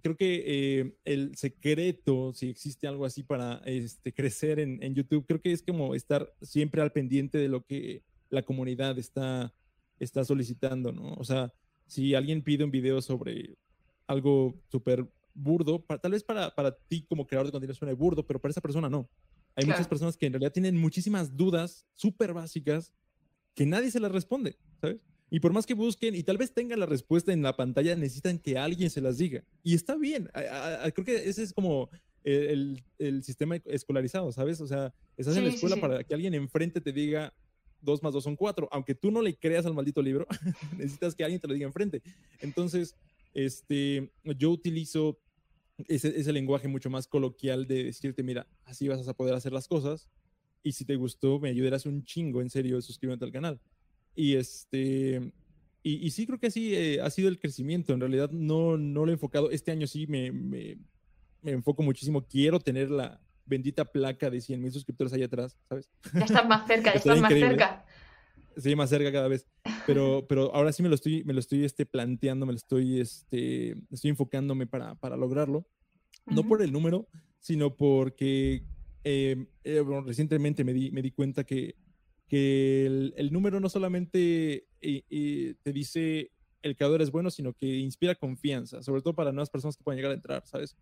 creo que eh, el secreto, si existe algo así para este, crecer en, en, YouTube, creo que es como estar siempre al pendiente de lo que la comunidad está, está solicitando, ¿no? O sea, si alguien pide un video sobre algo súper burdo, tal vez para, para ti como creador de contenido suene burdo, pero para esa persona no. Hay muchas personas que en realidad tienen muchísimas dudas súper básicas que nadie se las responde, ¿sabes? Y por más que busquen y tal vez tengan la respuesta en la pantalla, necesitan que alguien se las diga. Y está bien. creo que ese es como el, el, sistema escolarizado, ¿sabes? O sea, estás en la escuela para que alguien enfrente te diga dos más dos son cuatro. Aunque tú no le creas al maldito libro, necesitas que alguien te lo diga enfrente. Entonces, este, yo utilizo ese, ese lenguaje mucho más coloquial de decirte, mira, así vas a poder hacer las cosas y si te gustó, me ayudarás un chingo, en serio, suscríbete al canal. Y este, y, sí creo que así eh, ha sido el crecimiento. En realidad no, no lo he enfocado. Este año sí me, me, enfoco muchísimo. Quiero tener la bendita placa de 100 mil suscriptores ahí atrás, ¿sabes? Ya estás más cerca, ya estás más cerca. Sí, más cerca cada vez. Pero, pero ahora sí me lo estoy, me lo estoy este, planteando, me lo estoy, este, estoy enfocándome para, para lograrlo. No por el número, sino porque Em, eh, recientemente me di, me di cuenta que, que el, número no solamente te dice el creador es bueno, sino que inspira confianza, sobre todo para nuevas personas que puedan llegar a entrar, ¿sabes?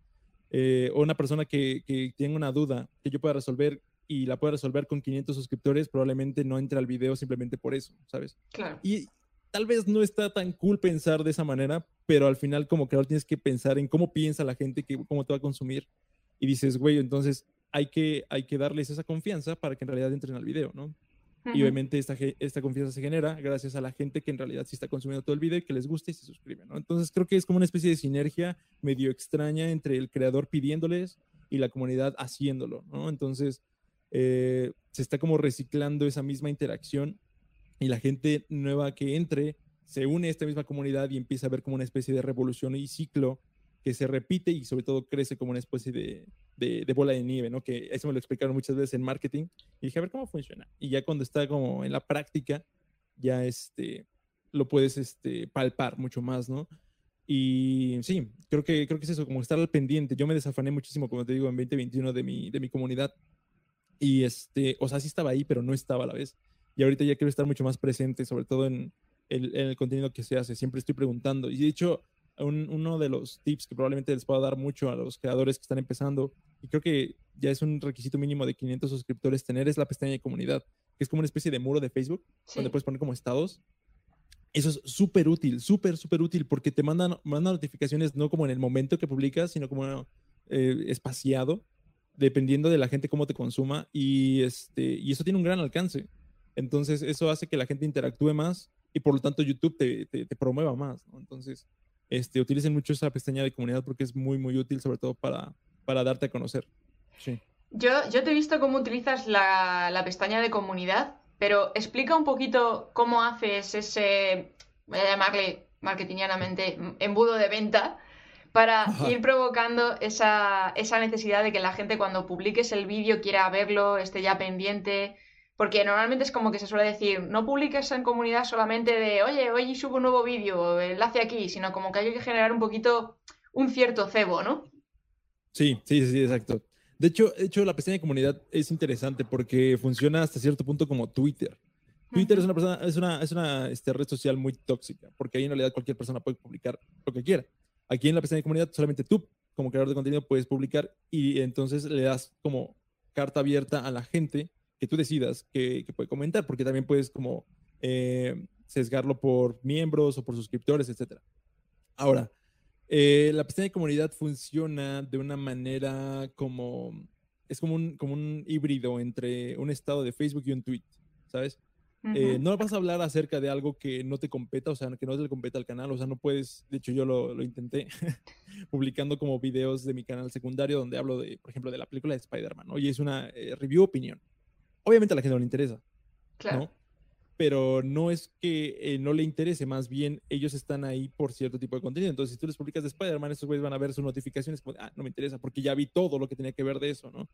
Eh, o una persona que, que tenga una duda que yo pueda resolver y la pueda resolver con 500 suscriptores, probablemente no entre al video simplemente por eso, ¿sabes? Claro. Y tal vez no está tan cool pensar de esa manera, pero al final como creador tienes que pensar en cómo piensa la gente, que, cómo te va a consumir. Y dices, güey, entonces hay que, hay que darles esa confianza para que en realidad entren al video, ¿no? Y obviamente esta, esta confianza se genera gracias a la gente que en realidad sí está consumiendo todo el video y que les gusta y se suscribe, ¿no? Entonces creo que es como una especie de sinergia medio extraña entre el creador pidiéndoles y la comunidad haciéndolo, ¿no? Entonces eh, se está como reciclando esa misma interacción y la gente nueva que entre se une a esta misma comunidad y empieza a ver como una especie de revolución y ciclo que se repite y sobre todo crece como una especie de, de, bola de nieve, ¿no? Que eso me lo explicaron muchas veces en marketing y dije, a ver cómo funciona. Y ya cuando está como en la práctica, ya este, lo puedes este, palpar mucho más, ¿no? Y sí, creo que, creo que es eso, como estar al pendiente. Yo me desafané muchísimo, como te digo, en 2021 de mi, de mi comunidad. Y este, o sea, sí estaba ahí, pero no estaba a la vez. Y ahorita ya quiero estar mucho más presente, sobre todo en el, en el contenido que se hace. Siempre estoy preguntando. Y de hecho, uno de los tips que probablemente les pueda dar mucho a los creadores que están empezando, y creo que ya es un requisito mínimo de 500 suscriptores tener, es la pestaña de comunidad, que es como una especie de muro de Facebook, donde puedes poner como estados. Eso es súper útil, súper, súper útil, porque te mandan, mandan notificaciones no como en el momento que publicas, sino como eh, espaciado, dependiendo de la gente cómo te consuma, y, este, y eso tiene un gran alcance. Entonces, eso hace que la gente interactúe más y por lo tanto YouTube te, te, te promueva más. ¿no? Entonces, este, utilicen mucho esa pestaña de comunidad porque es muy, muy útil, sobre todo para, para darte a conocer. Sí. Yo, yo te he visto cómo utilizas la, la pestaña de comunidad, pero explica un poquito cómo haces ese, voy a llamarle marketingianamente, embudo de venta para ir provocando esa, esa, necesidad de que la gente cuando publiques el vídeo quiera verlo, esté ya pendiente, porque normalmente es como que se suele decir, no publiques en comunidad solamente de, oye, hoy subo un nuevo vídeo, enlace aquí, sino como que hay que generar un poquito un cierto cebo, ¿no? Sí, sí, sí, exacto. De hecho, de hecho, la pestaña de comunidad es interesante porque funciona hasta cierto punto como Twitter. Twitter es una, persona, es una, es una este, red social muy tóxica, porque ahí en realidad cualquier persona puede publicar lo que quiera. Aquí en la pestaña de comunidad solamente tú, como creador de contenido, puedes publicar y entonces le das como carta abierta a la gente que tú decidas que, puede comentar, porque también puedes como eh, sesgarlo por miembros o por suscriptores, etc. Ahora, eh, la pestaña de comunidad funciona de una manera como, es como un, como un híbrido entre un estado de Facebook y un tweet, ¿sabes? Eh, no vas a hablar acerca de algo que no te competa, o sea, que no le competa al canal, o sea, no puedes, de hecho yo lo, lo intenté, publicando como videos de mi canal secundario donde hablo de, por ejemplo, de la película de Spider-Man, ¿no? Y es una review opinión obviamente a la gente no le interesa. Claro. pero no es que eh, no le interese, más bien ellos están ahí por cierto tipo de contenido. Entonces, si tú les publicas de Spider-Man, esos güeyes van a ver sus notificaciones como, ah, no me interesa, porque ya vi todo lo que tenía que ver de eso, ¿no?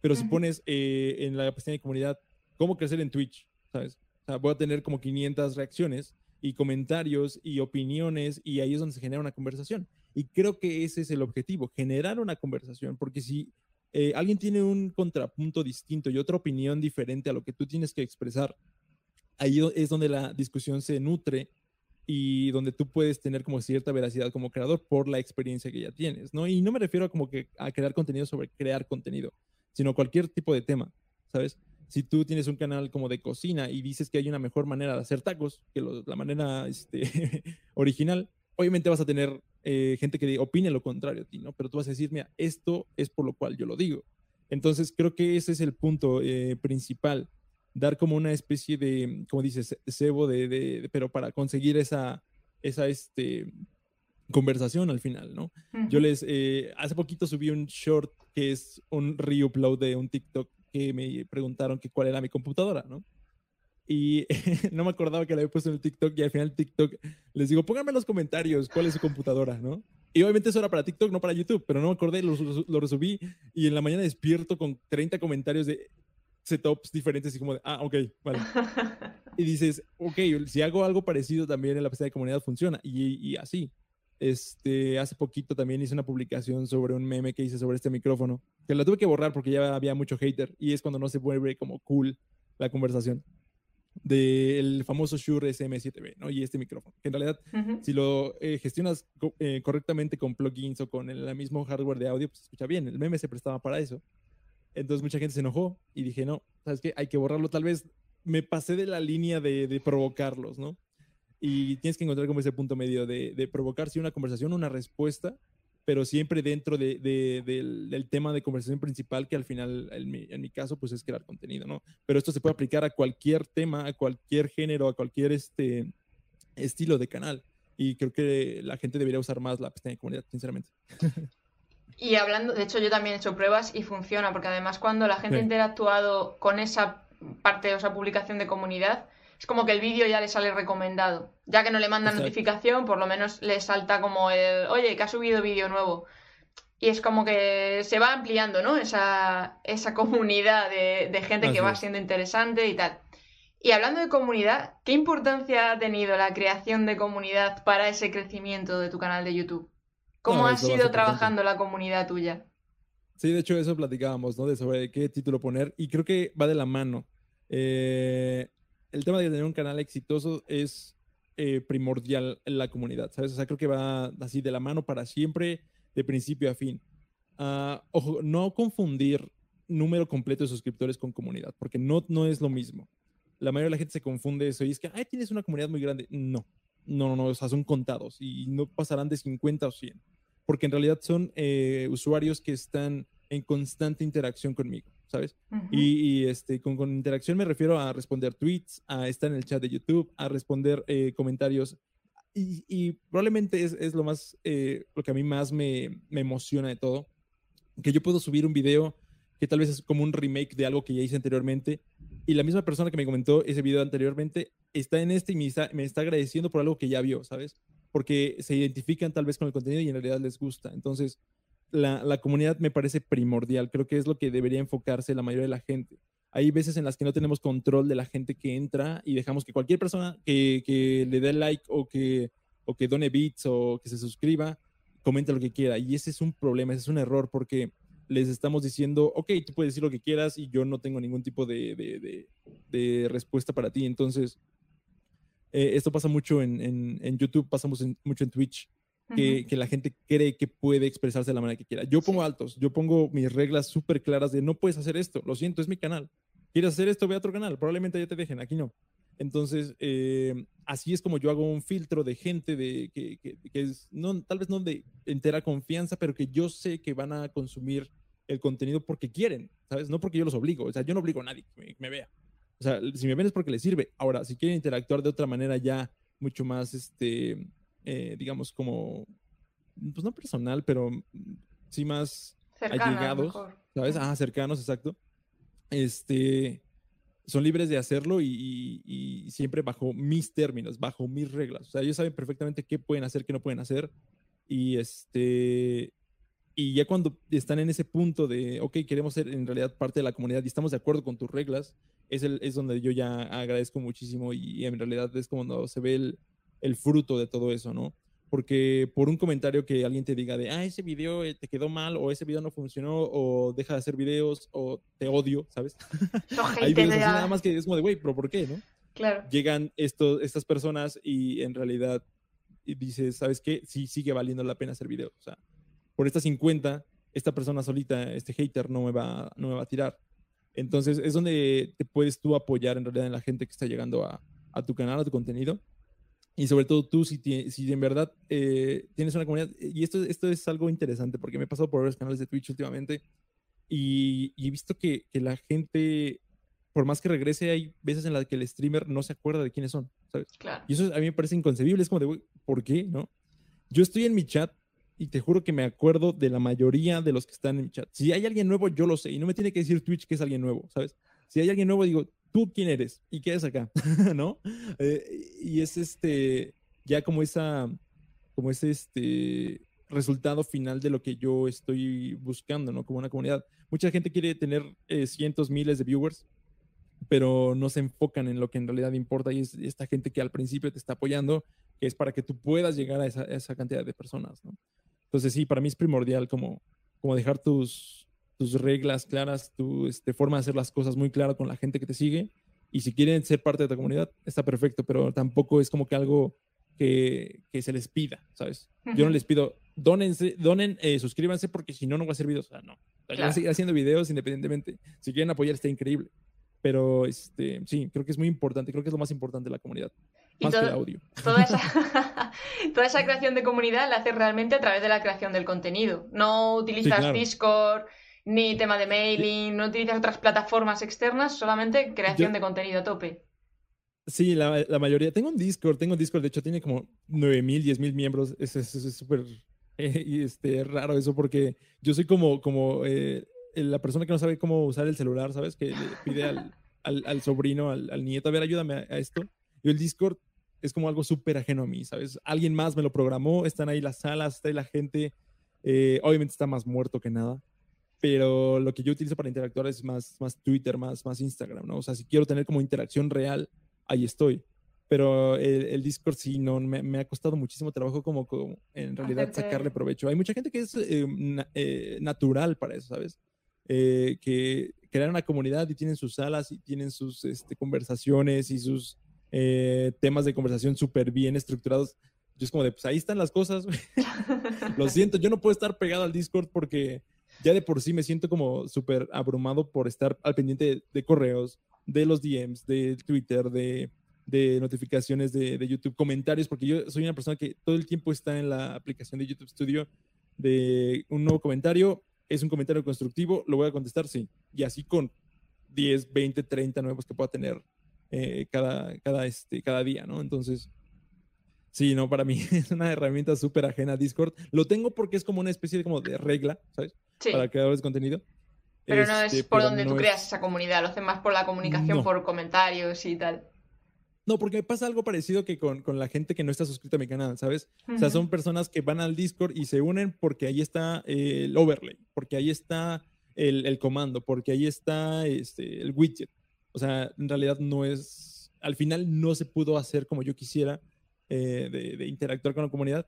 Pero si pones eh, en la pestaña de comunidad, ¿cómo crecer en Twitch? ¿Sabes? O sea, voy a tener como 500 reacciones y comentarios y opiniones y ahí es donde se genera una conversación. Y creo que ese es el objetivo, generar una conversación, porque si eh, alguien tiene un contrapunto distinto y otra opinión diferente a lo que tú tienes que expresar, ahí es donde la discusión se nutre y donde tú puedes tener como cierta veracidad como creador por la experiencia que ya tienes, ¿no? Y no me refiero a como que a crear contenido sobre crear contenido, sino cualquier tipo de tema, ¿sabes? Si tú tienes un canal como de cocina y dices que hay una mejor manera de hacer tacos que la manera este, original, obviamente vas a tener eh, gente que opine lo contrario a ti, ¿no? Pero tú vas a decir, mira, esto es por lo cual yo lo digo. Entonces, creo que ese es el punto eh, principal dar como una especie de, como dices, cebo de, de, pero para conseguir esa, esa este, conversación al final, ¿no? Yo les, eh, hace poquito subí un short que es un reupload de un TikTok que me preguntaron que cuál era mi computadora, ¿no? Y no me acordaba que la había puesto en el TikTok y al final TikTok les digo, pónganme en los comentarios cuál es su computadora, ¿no? Y obviamente eso era para TikTok, no para YouTube, pero no me acordé, lo, lo resubí y en la mañana despierto con 30 comentarios de setups diferentes y como de, ah, ok, vale. y dices, ok, si hago algo parecido también en la pestaña de comunidad funciona. Y, y, así. Este, hace poquito también hice una publicación sobre un meme que hice sobre este micrófono, que la tuve que borrar porque ya había mucho hater y es cuando no se vuelve como cool la conversación del famoso Shure SM7B, ¿no? Y este micrófono, que en realidad, si lo eh, gestionas eh, correctamente con plugins o con el, mismo hardware de audio, pues se escucha bien. El meme se prestaba para eso. Entonces mucha gente se enojó y dije, no, ¿sabes qué? Hay que borrarlo. Tal vez me pasé de la línea de, de provocarlos, ¿no? Y tienes que encontrar como ese punto medio de, de provocar, sí, una conversación, una respuesta, pero siempre dentro de, del, del, tema de conversación principal, que al final, en mi, en mi, caso, pues es crear contenido, ¿no? Pero esto se puede aplicar a cualquier tema, a cualquier género, a cualquier este, estilo de canal. Y creo que la gente debería usar más la pestaña de comunidad, sinceramente. Y hablando, de hecho yo también he hecho pruebas y funciona, porque además cuando la gente ha interactuado con esa parte o esa publicación de comunidad, es como que el vídeo ya le sale recomendado. Ya que no le mandan notificación, por lo menos le salta como el, oye, que ha subido vídeo nuevo. Y es como que se va ampliando, ¿no? Esa, esa comunidad de, gente que va siendo interesante y tal. Y hablando de comunidad, ¿qué importancia ha tenido la creación de comunidad para ese crecimiento de tu canal de YouTube? ¿Cómo ha sido trabajando la comunidad tuya? Sí, de hecho eso platicábamos, ¿no? De sobre qué título poner y creo que va de la mano. Eh, el tema de tener un canal exitoso es eh, primordial en la comunidad, ¿sabes? O sea, creo que va así de la mano para siempre, de principio a fin. Ah, ojo, no confundir número completo de suscriptores con comunidad, porque no, no es lo mismo. La mayoría de la gente se confunde eso y es que, ay, tienes una comunidad muy grande. No, no, no, no, o sea, son contados y no pasarán de 50 o 100 porque en realidad son eh, usuarios que están en constante interacción conmigo, ¿sabes? y, este, con, con, interacción me refiero a responder tweets, a estar en el chat de YouTube, a responder eh, comentarios. Y, y, probablemente es, es lo más, eh, lo que a mí más me, me, emociona de todo, que yo puedo subir un video que tal vez es como un remake de algo que ya hice anteriormente, y la misma persona que me comentó ese video anteriormente está en este y me está, me está agradeciendo por algo que ya vio, ¿sabes? porque se identifican tal vez con el contenido y en realidad les gusta. Entonces, la, la, comunidad me parece primordial, creo que es lo que debería enfocarse la mayoría de la gente. Hay veces en las que no tenemos control de la gente que entra y dejamos que cualquier persona que, que le dé like o que, o que done bits o que se suscriba, comente lo que quiera. Y ese es un problema, ese es un error porque les estamos diciendo, ok, tú puedes decir lo que quieras y yo no tengo ningún tipo de, de, de, respuesta para ti. Entonces, eh, esto pasa mucho en, en, YouTube, pasamos mucho en Twitch, que, que, la gente cree que puede expresarse de la manera que quiera. Yo pongo altos, yo pongo mis reglas súper claras de no puedes hacer esto, lo siento, es mi canal. ¿Quieres hacer esto? Ve a otro canal, probablemente ya te dejen, aquí no. Entonces, eh, así es como yo hago un filtro de gente de, que, que, es, no, tal vez no de entera confianza, pero que yo sé que van a consumir el contenido porque quieren, ¿sabes? No porque yo los obligo, o sea, yo no obligo a nadie que me vea. O sea, si me ven es porque les sirve. Ahora, si quieren interactuar de otra manera ya mucho más, este, eh, digamos, como, pues no personal, pero sí más allegados, ¿sabes? Ah, cercanos, exacto. Este, son libres de hacerlo y, siempre bajo mis términos, bajo mis reglas. O sea, ellos saben perfectamente qué pueden hacer, qué no pueden hacer. Y este, y ya cuando están en ese punto de, ok, queremos ser en realidad parte de la comunidad y estamos de acuerdo con tus reglas, es, el, es donde yo ya agradezco muchísimo y, en realidad es como cuando se ve el, el, fruto de todo eso, ¿no? Porque por un comentario que alguien te diga de, ah, ese video eh, te quedó mal o ese video no funcionó o deja de hacer videos o te odio, ¿sabes? Hay videos así nada más que es como de, güey, pero ¿por qué, no? Claro. Llegan estos, estas personas y en realidad dices, ¿sabes qué? Sí, sigue valiendo la pena hacer videos. O sea, por estas 50, esta persona solita, este hater, no me va, no me va a tirar. Entonces es donde te puedes tú apoyar en realidad en la gente que está llegando a, a tu canal, a tu contenido. Y sobre todo tú, si, si en verdad eh, tienes una comunidad, y esto, esto es algo interesante porque me he pasado por varios canales de Twitch últimamente y, y he visto que, que, la gente, por más que regrese, hay veces en las que el streamer no se acuerda de quiénes son, ¿sabes? Claro. Y eso a mí me parece inconcebible, es como de, ¿por qué? ¿No? Yo estoy en mi chat y te juro que me acuerdo de la mayoría de los que están en mi chat. Si hay alguien nuevo, yo lo sé y no me tiene que decir Twitch que es alguien nuevo, ¿sabes? Si hay alguien nuevo, digo, ¿tú quién eres? ¿Y qué eres acá? ¿No? Eh, y es este, ya como esa, como ese este resultado final de lo que yo estoy buscando, ¿no? Como una comunidad. Mucha gente quiere tener eh, cientos, miles de viewers, pero no se enfocan en lo que en realidad importa y es esta gente que al principio te está apoyando, que es para que tú puedas llegar a esa, a esa cantidad de personas, ¿no? Entonces sí, para mí es primordial como, como dejar tus, tus reglas claras, tu este, forma de hacer las cosas muy clara con la gente que te sigue. Y si quieren ser parte de tu comunidad, está perfecto, pero tampoco es como que algo que, que se les pida, ¿sabes? Yo no les pido, donense, donen, eh, suscríbanse porque si no, no va a ser videos. O sea, no. Voy a seguir haciendo videos independientemente. Si quieren apoyar, está increíble. Pero este, sí, creo que es muy importante, creo que es lo más importante de la comunidad. Más que el audio. Toda esa, toda esa creación de comunidad la haces realmente a través de la creación del contenido. No utilizas Discord, ni tema de mailing, no utilizas otras plataformas externas, solamente creación de contenido a tope. Sí, la, la, mayoría. Tengo un Discord, tengo un Discord, de hecho tiene como 9.000, 10.000 miembros. Es súper eh, este, raro eso porque yo soy como, como eh, la persona que no sabe cómo usar el celular, ¿sabes? Que le pide al, al, al sobrino, al, al, nieto, a ver, ayúdame a, a esto. Yo el Discord es como algo súper ajeno a mí, ¿sabes? Alguien más me lo programó, están ahí las salas, está ahí la gente. Eh, obviamente está más muerto que nada, pero lo que yo utilizo para interactuar es más, más Twitter, más, más Instagram, ¿no? O sea, si quiero tener como interacción real, ahí estoy. Pero el, Discord sí, no, me, ha costado muchísimo trabajo como, como en realidad sacarle provecho. Hay mucha gente que es eh, eh, natural para eso, ¿sabes? que crean una comunidad y tienen sus salas y tienen sus este, conversaciones y sus eh, temas de conversación súper bien estructurados. Yo es como de, pues ahí están las cosas. Lo siento, yo no puedo estar pegado al Discord porque ya de por sí me siento como súper abrumado por estar al pendiente de, correos, de los DMs, de Twitter, de, notificaciones de, de, YouTube, comentarios, porque yo soy una persona que todo el tiempo está en la aplicación de YouTube Studio de un nuevo comentario, es un comentario constructivo, lo voy a contestar, sí. Y así con 10, 20, 30 nuevos que pueda tener eh, cada, cada, este, cada día, ¿no? Entonces, sí, no, para mí es una herramienta súper ajena a Discord. Lo tengo porque es como una especie de, como de regla, ¿sabes? Para creadores de contenido. Pero no es este, por donde tú creas esa comunidad, lo haces más por la comunicación, por comentarios y tal. No, porque me pasa algo parecido que con, con, la gente que no está suscrita a mi canal, ¿sabes? O sea, son personas que van al Discord y se unen porque ahí está el overlay, porque ahí está el, el comando, porque ahí está este, el widget. O sea, en realidad no es, al final no se pudo hacer como yo quisiera eh, de, interactuar con la comunidad,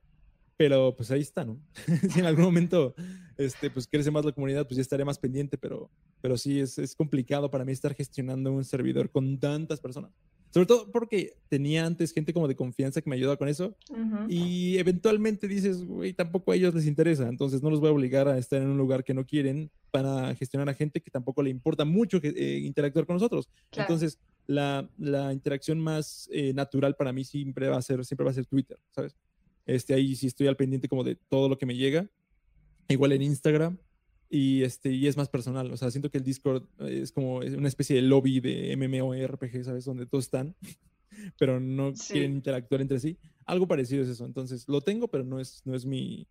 pero pues ahí está, ¿no? si en algún momento este, pues crece más la comunidad, pues ya estaré más pendiente, pero, pero sí es, es complicado para mí estar gestionando un servidor con tantas personas. Sobre todo porque tenía antes gente como de confianza que me ayudaba con eso. Y eventualmente dices, güey, tampoco a ellos les interesa. Entonces no los voy a obligar a estar en un lugar que no quieren para gestionar a gente que tampoco le importa mucho eh, interactuar con nosotros. Entonces la, la, interacción más eh, natural para mí siempre va a ser, siempre va a ser Twitter, ¿sabes? Este, ahí sí estoy al pendiente como de todo lo que me llega. Igual en Instagram y, este, y es más personal. O sea, siento que el Discord es como una especie de lobby de MMORPG, ¿sabes? Donde todos están, pero no quieren interactuar entre sí. Algo parecido es eso. Entonces, lo tengo, pero no es, no es mi,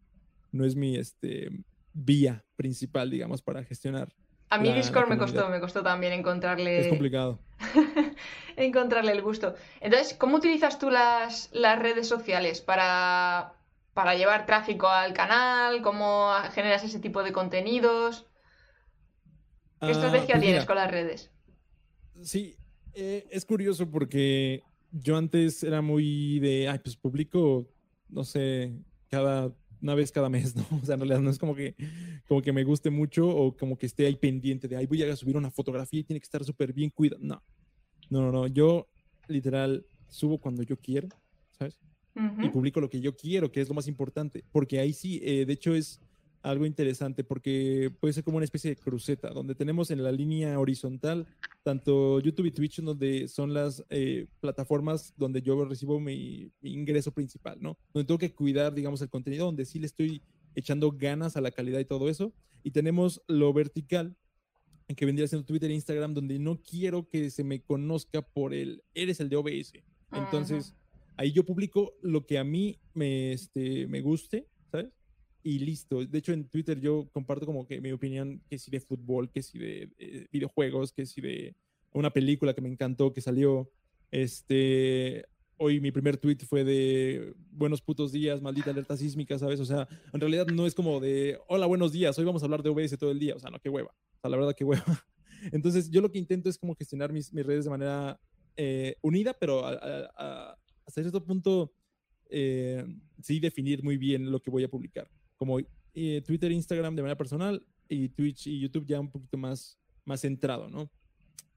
no es mi este, vía principal, digamos, para gestionar A mí Discord me costó, me costó también encontrarle. Es complicado. encontrarle el gusto. Entonces, ¿cómo utilizas tú las, las redes sociales para, para llevar tráfico al canal? ¿Cómo generas ese tipo de contenidos? ¿Qué ah, estrategia pues tienes con las redes? Sí, eh, es curioso porque yo antes era muy de, ay, pues publico, no sé, cada una vez cada mes, ¿no? O sea, en realidad no es como que, como que me guste mucho o como que esté ahí pendiente de, ay, voy a subir una fotografía y tiene que estar súper bien cuidado. No, no, no, no. Yo literal subo cuando yo quiero, ¿sabes? Y publico lo que yo quiero, que es lo más importante, porque ahí sí, eh, de hecho es algo interesante porque puede ser como una especie de cruceta, donde tenemos en la línea horizontal tanto YouTube y Twitch, donde son las eh, plataformas donde yo recibo mi, ingreso principal, ¿no? Donde tengo que cuidar, digamos, el contenido, donde sí le estoy echando ganas a la calidad y todo eso. Y tenemos lo vertical, en que vendría siendo Twitter e Instagram, donde no quiero que se me conozca por el, eres el de OBS. Entonces, ahí yo publico lo que a mí me, este, me guste, ¿sabes? y listo. De hecho, en Twitter yo comparto como que mi opinión, que si de fútbol, que si de, eh, videojuegos, que si de una película que me encantó, que salió. Este, hoy mi primer tweet fue de buenos putos días, maldita alerta sísmica, ¿sabes? O sea, en realidad no es como de hola, buenos días, hoy vamos a hablar de OBS todo el día. O sea, no, qué hueva. O sea, la verdad, qué hueva. Entonces, yo lo que intento es como gestionar mis, mis redes de manera eh, unida, pero hasta cierto punto eh, sí definir muy bien lo que voy a publicar como eh, Twitter, Instagram de manera personal y Twitch y YouTube ya un poquito más, más centrado, ¿no?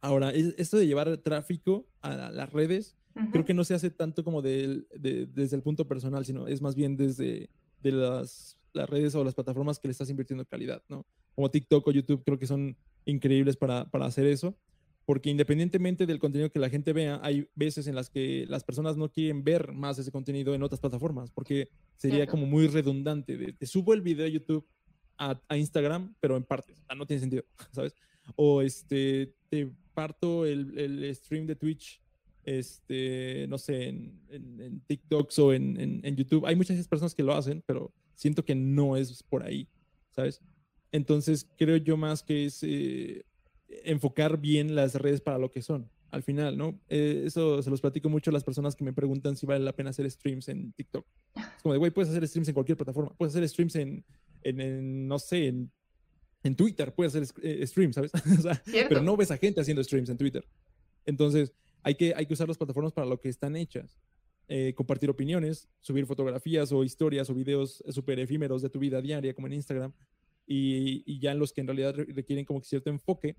Ahora, esto de llevar tráfico a las redes, creo que no se hace tanto como de, desde el punto personal, sino es más bien desde de las, las, redes o las plataformas que le estás invirtiendo calidad, ¿no? Como TikTok o YouTube, creo que son increíbles para, para hacer eso porque independientemente del contenido que la gente vea, hay veces en las que las personas no quieren ver más ese contenido en otras plataformas, porque sería como muy redundante. De, te subo el video a YouTube a, Instagram, pero en partes, no tiene sentido, ¿sabes? O este, te parto el, el stream de Twitch, este, no sé, en, en, TikToks o en, en, YouTube. Hay muchas personas que lo hacen, pero siento que no es por ahí, ¿sabes? Entonces creo yo más que es... Eh, enfocar bien las redes para lo que son, al final, ¿no? Eh, eso se los platico mucho a las personas que me preguntan si vale la pena hacer streams en TikTok. Es como de, güey, puedes hacer streams en cualquier plataforma, puedes hacer streams en, en, no sé, en, en, Twitter, puedes hacer eh, streams, ¿sabes? pero no ves a gente haciendo streams en Twitter. Entonces, hay que, hay que usar las plataformas para lo que están hechas. Eh, compartir opiniones, subir fotografías o historias o videos súper efímeros de tu vida diaria, como en Instagram, y, y ya los que en realidad requieren como cierto enfoque,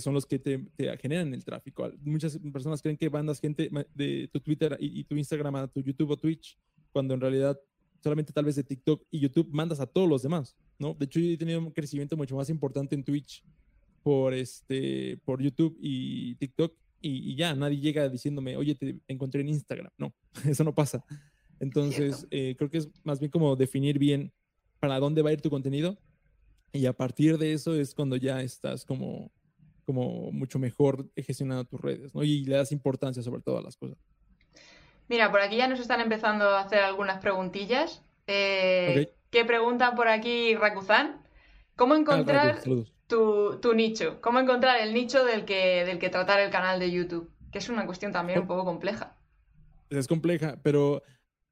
son los que te, generan el tráfico. Muchas personas creen que mandas gente de tu Twitter y, tu Instagram a tu YouTube o Twitch, cuando en realidad solamente tal vez de TikTok y YouTube mandas a todos los demás, ¿no? De hecho, yo he tenido un crecimiento mucho más importante en Twitch por, este, por YouTube y TikTok y, ya, nadie llega diciéndome, oye, te encontré en Instagram. No, eso no pasa. Entonces, eh, creo que es más bien como definir bien para dónde va a ir tu contenido y a partir de eso es cuando ya estás como como mucho mejor gestionando tus redes, ¿no? Y le das importancia sobre todas las cosas. Mira, por aquí ya nos están empezando a hacer algunas preguntillas. Eh, ¿Qué pregunta por aquí Rakuzan? ¿Cómo ah, encontrar tu, nicho? ¿Cómo encontrar el nicho del que, del que tratar el canal de YouTube? Que es una cuestión también un poco compleja. Es compleja, pero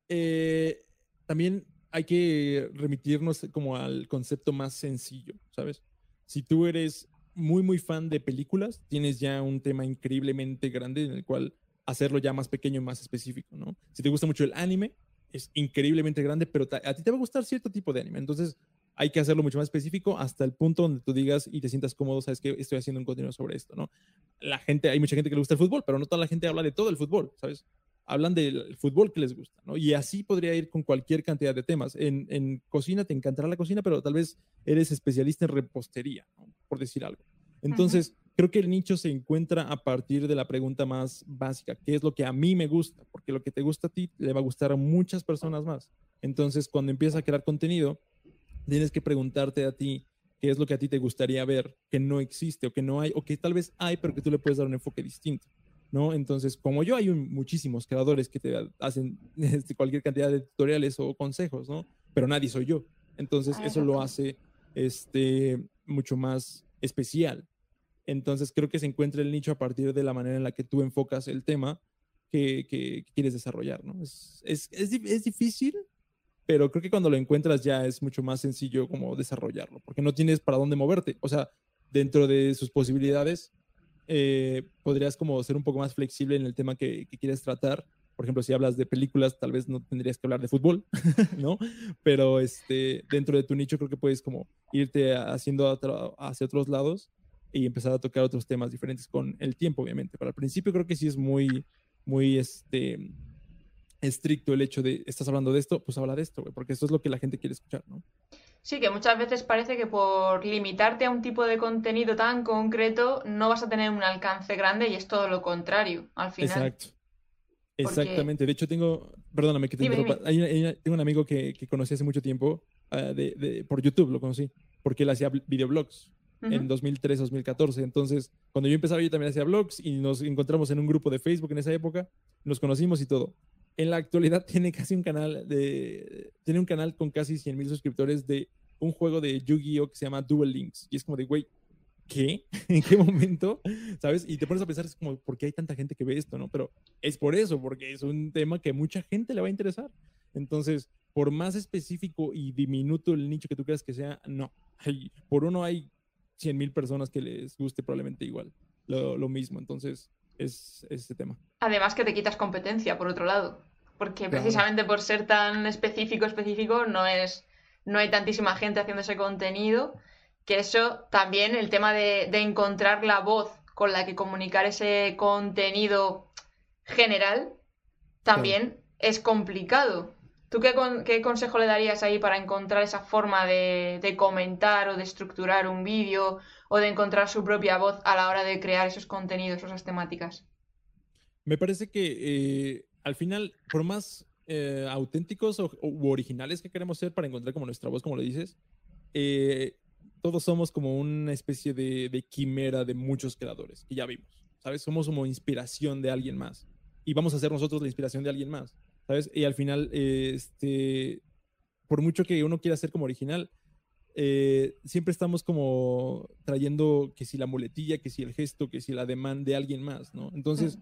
eh, también hay que remitirnos como al concepto más sencillo, ¿sabes? Si tú eres muy, muy fan de películas, tienes ya un tema increíblemente grande en el cual hacerlo ya más pequeño y más específico, ¿no? Si te gusta mucho el anime, es increíblemente grande, pero a ti te va a gustar cierto tipo de anime. Entonces, hay que hacerlo mucho más específico hasta el punto donde tú digas y te sientas cómodo, sabes que estoy haciendo un contenido sobre esto, ¿no? La gente, hay mucha gente que le gusta el fútbol, pero no toda la gente habla de todo el fútbol, ¿sabes? Hablan del fútbol que les gusta, ¿no? Y así podría ir con cualquier cantidad de temas. En, en cocina te encantará la cocina, pero tal vez eres especialista en repostería, ¿no? por decir algo. Entonces, creo que el nicho se encuentra a partir de la pregunta más básica, ¿qué es lo que a mí me gusta? Porque lo que te gusta a ti le va a gustar a muchas personas más. Entonces, cuando empiezas a crear contenido, tienes que preguntarte a ti qué es lo que a ti te gustaría ver que no existe o que no hay o que tal vez hay, pero que tú le puedes dar un enfoque distinto. ¿No? Entonces, como yo, hay muchísimos creadores que te hacen este, cualquier cantidad de tutoriales o consejos, ¿no? Pero nadie soy yo. Entonces, eso lo hace este, mucho más especial. Entonces creo que se encuentra el nicho a partir de la manera en la que tú enfocas el tema que, que quieres desarrollar, ¿no? Es, es, es, es, difícil, pero creo que cuando lo encuentras ya es mucho más sencillo como desarrollarlo, porque no tienes para dónde moverte. O sea, dentro de sus posibilidades, eh, podrías como ser un poco más flexible en el tema que, que, quieres tratar. Por ejemplo, si hablas de películas, tal vez no tendrías que hablar de fútbol, ¿no? Pero este, dentro de tu nicho creo que puedes como irte haciendo hacia otros lados y empezar a tocar otros temas diferentes con el tiempo, obviamente. Pero al principio creo que sí es muy, muy este, estricto el hecho de, estás hablando de esto, pues habla de esto, porque esto es lo que la gente quiere escuchar, ¿no? Sí, que muchas veces parece que por limitarte a un tipo de contenido tan concreto no vas a tener un alcance grande y es todo lo contrario, al final. Exacto. Exactamente. De hecho, tengo, perdóname que te interrumpa. tengo un amigo que, que, conocí hace mucho tiempo uh, de, de, por YouTube, lo conocí, porque él hacía videoblogs en 2003, 2014. Entonces, cuando yo empezaba, yo también hacía blogs y nos encontramos en un grupo de Facebook en esa época, nos conocimos y todo. En la actualidad tiene casi un canal de, tiene un canal con casi 100 mil suscriptores de un juego de Yu-Gi-Oh que se llama Duel Links. Y es como de, güey, ¿qué? ¿En qué momento? ¿Sabes? Y te pones a pensar, es como, ¿por qué hay tanta gente que ve esto, no? Pero es por eso, porque es un tema que mucha gente le va a interesar. Entonces, por más específico y diminuto el nicho que tú creas que sea, no. Hay, por uno hay 100 mil personas que les guste probablemente igual lo, lo mismo. Entonces, es, es, este tema. Además que te quitas competencia, por otro lado. Porque precisamente por ser tan específico, específico, no es. No hay tantísima gente haciendo ese contenido. Que eso también, el tema de, de encontrar la voz con la que comunicar ese contenido general, también claro. es complicado. ¿Tú qué, con, qué, consejo le darías ahí para encontrar esa forma de, de comentar o de estructurar un vídeo o de encontrar su propia voz a la hora de crear esos contenidos esas temáticas? Me parece que eh, al final, por más eh, auténticos o, u originales que queremos ser para encontrar como nuestra voz, como le dices, eh, todos somos como una especie de, quimera de muchos creadores, que ya vimos, ¿sabes? Somos como inspiración de alguien más y vamos a ser nosotros la inspiración de alguien más. ¿sabes? Y al final, este, por mucho que uno quiera ser como original, eh, siempre estamos como trayendo que si la muletilla, que si el gesto, que si la demanda de alguien más, ¿no? Entonces,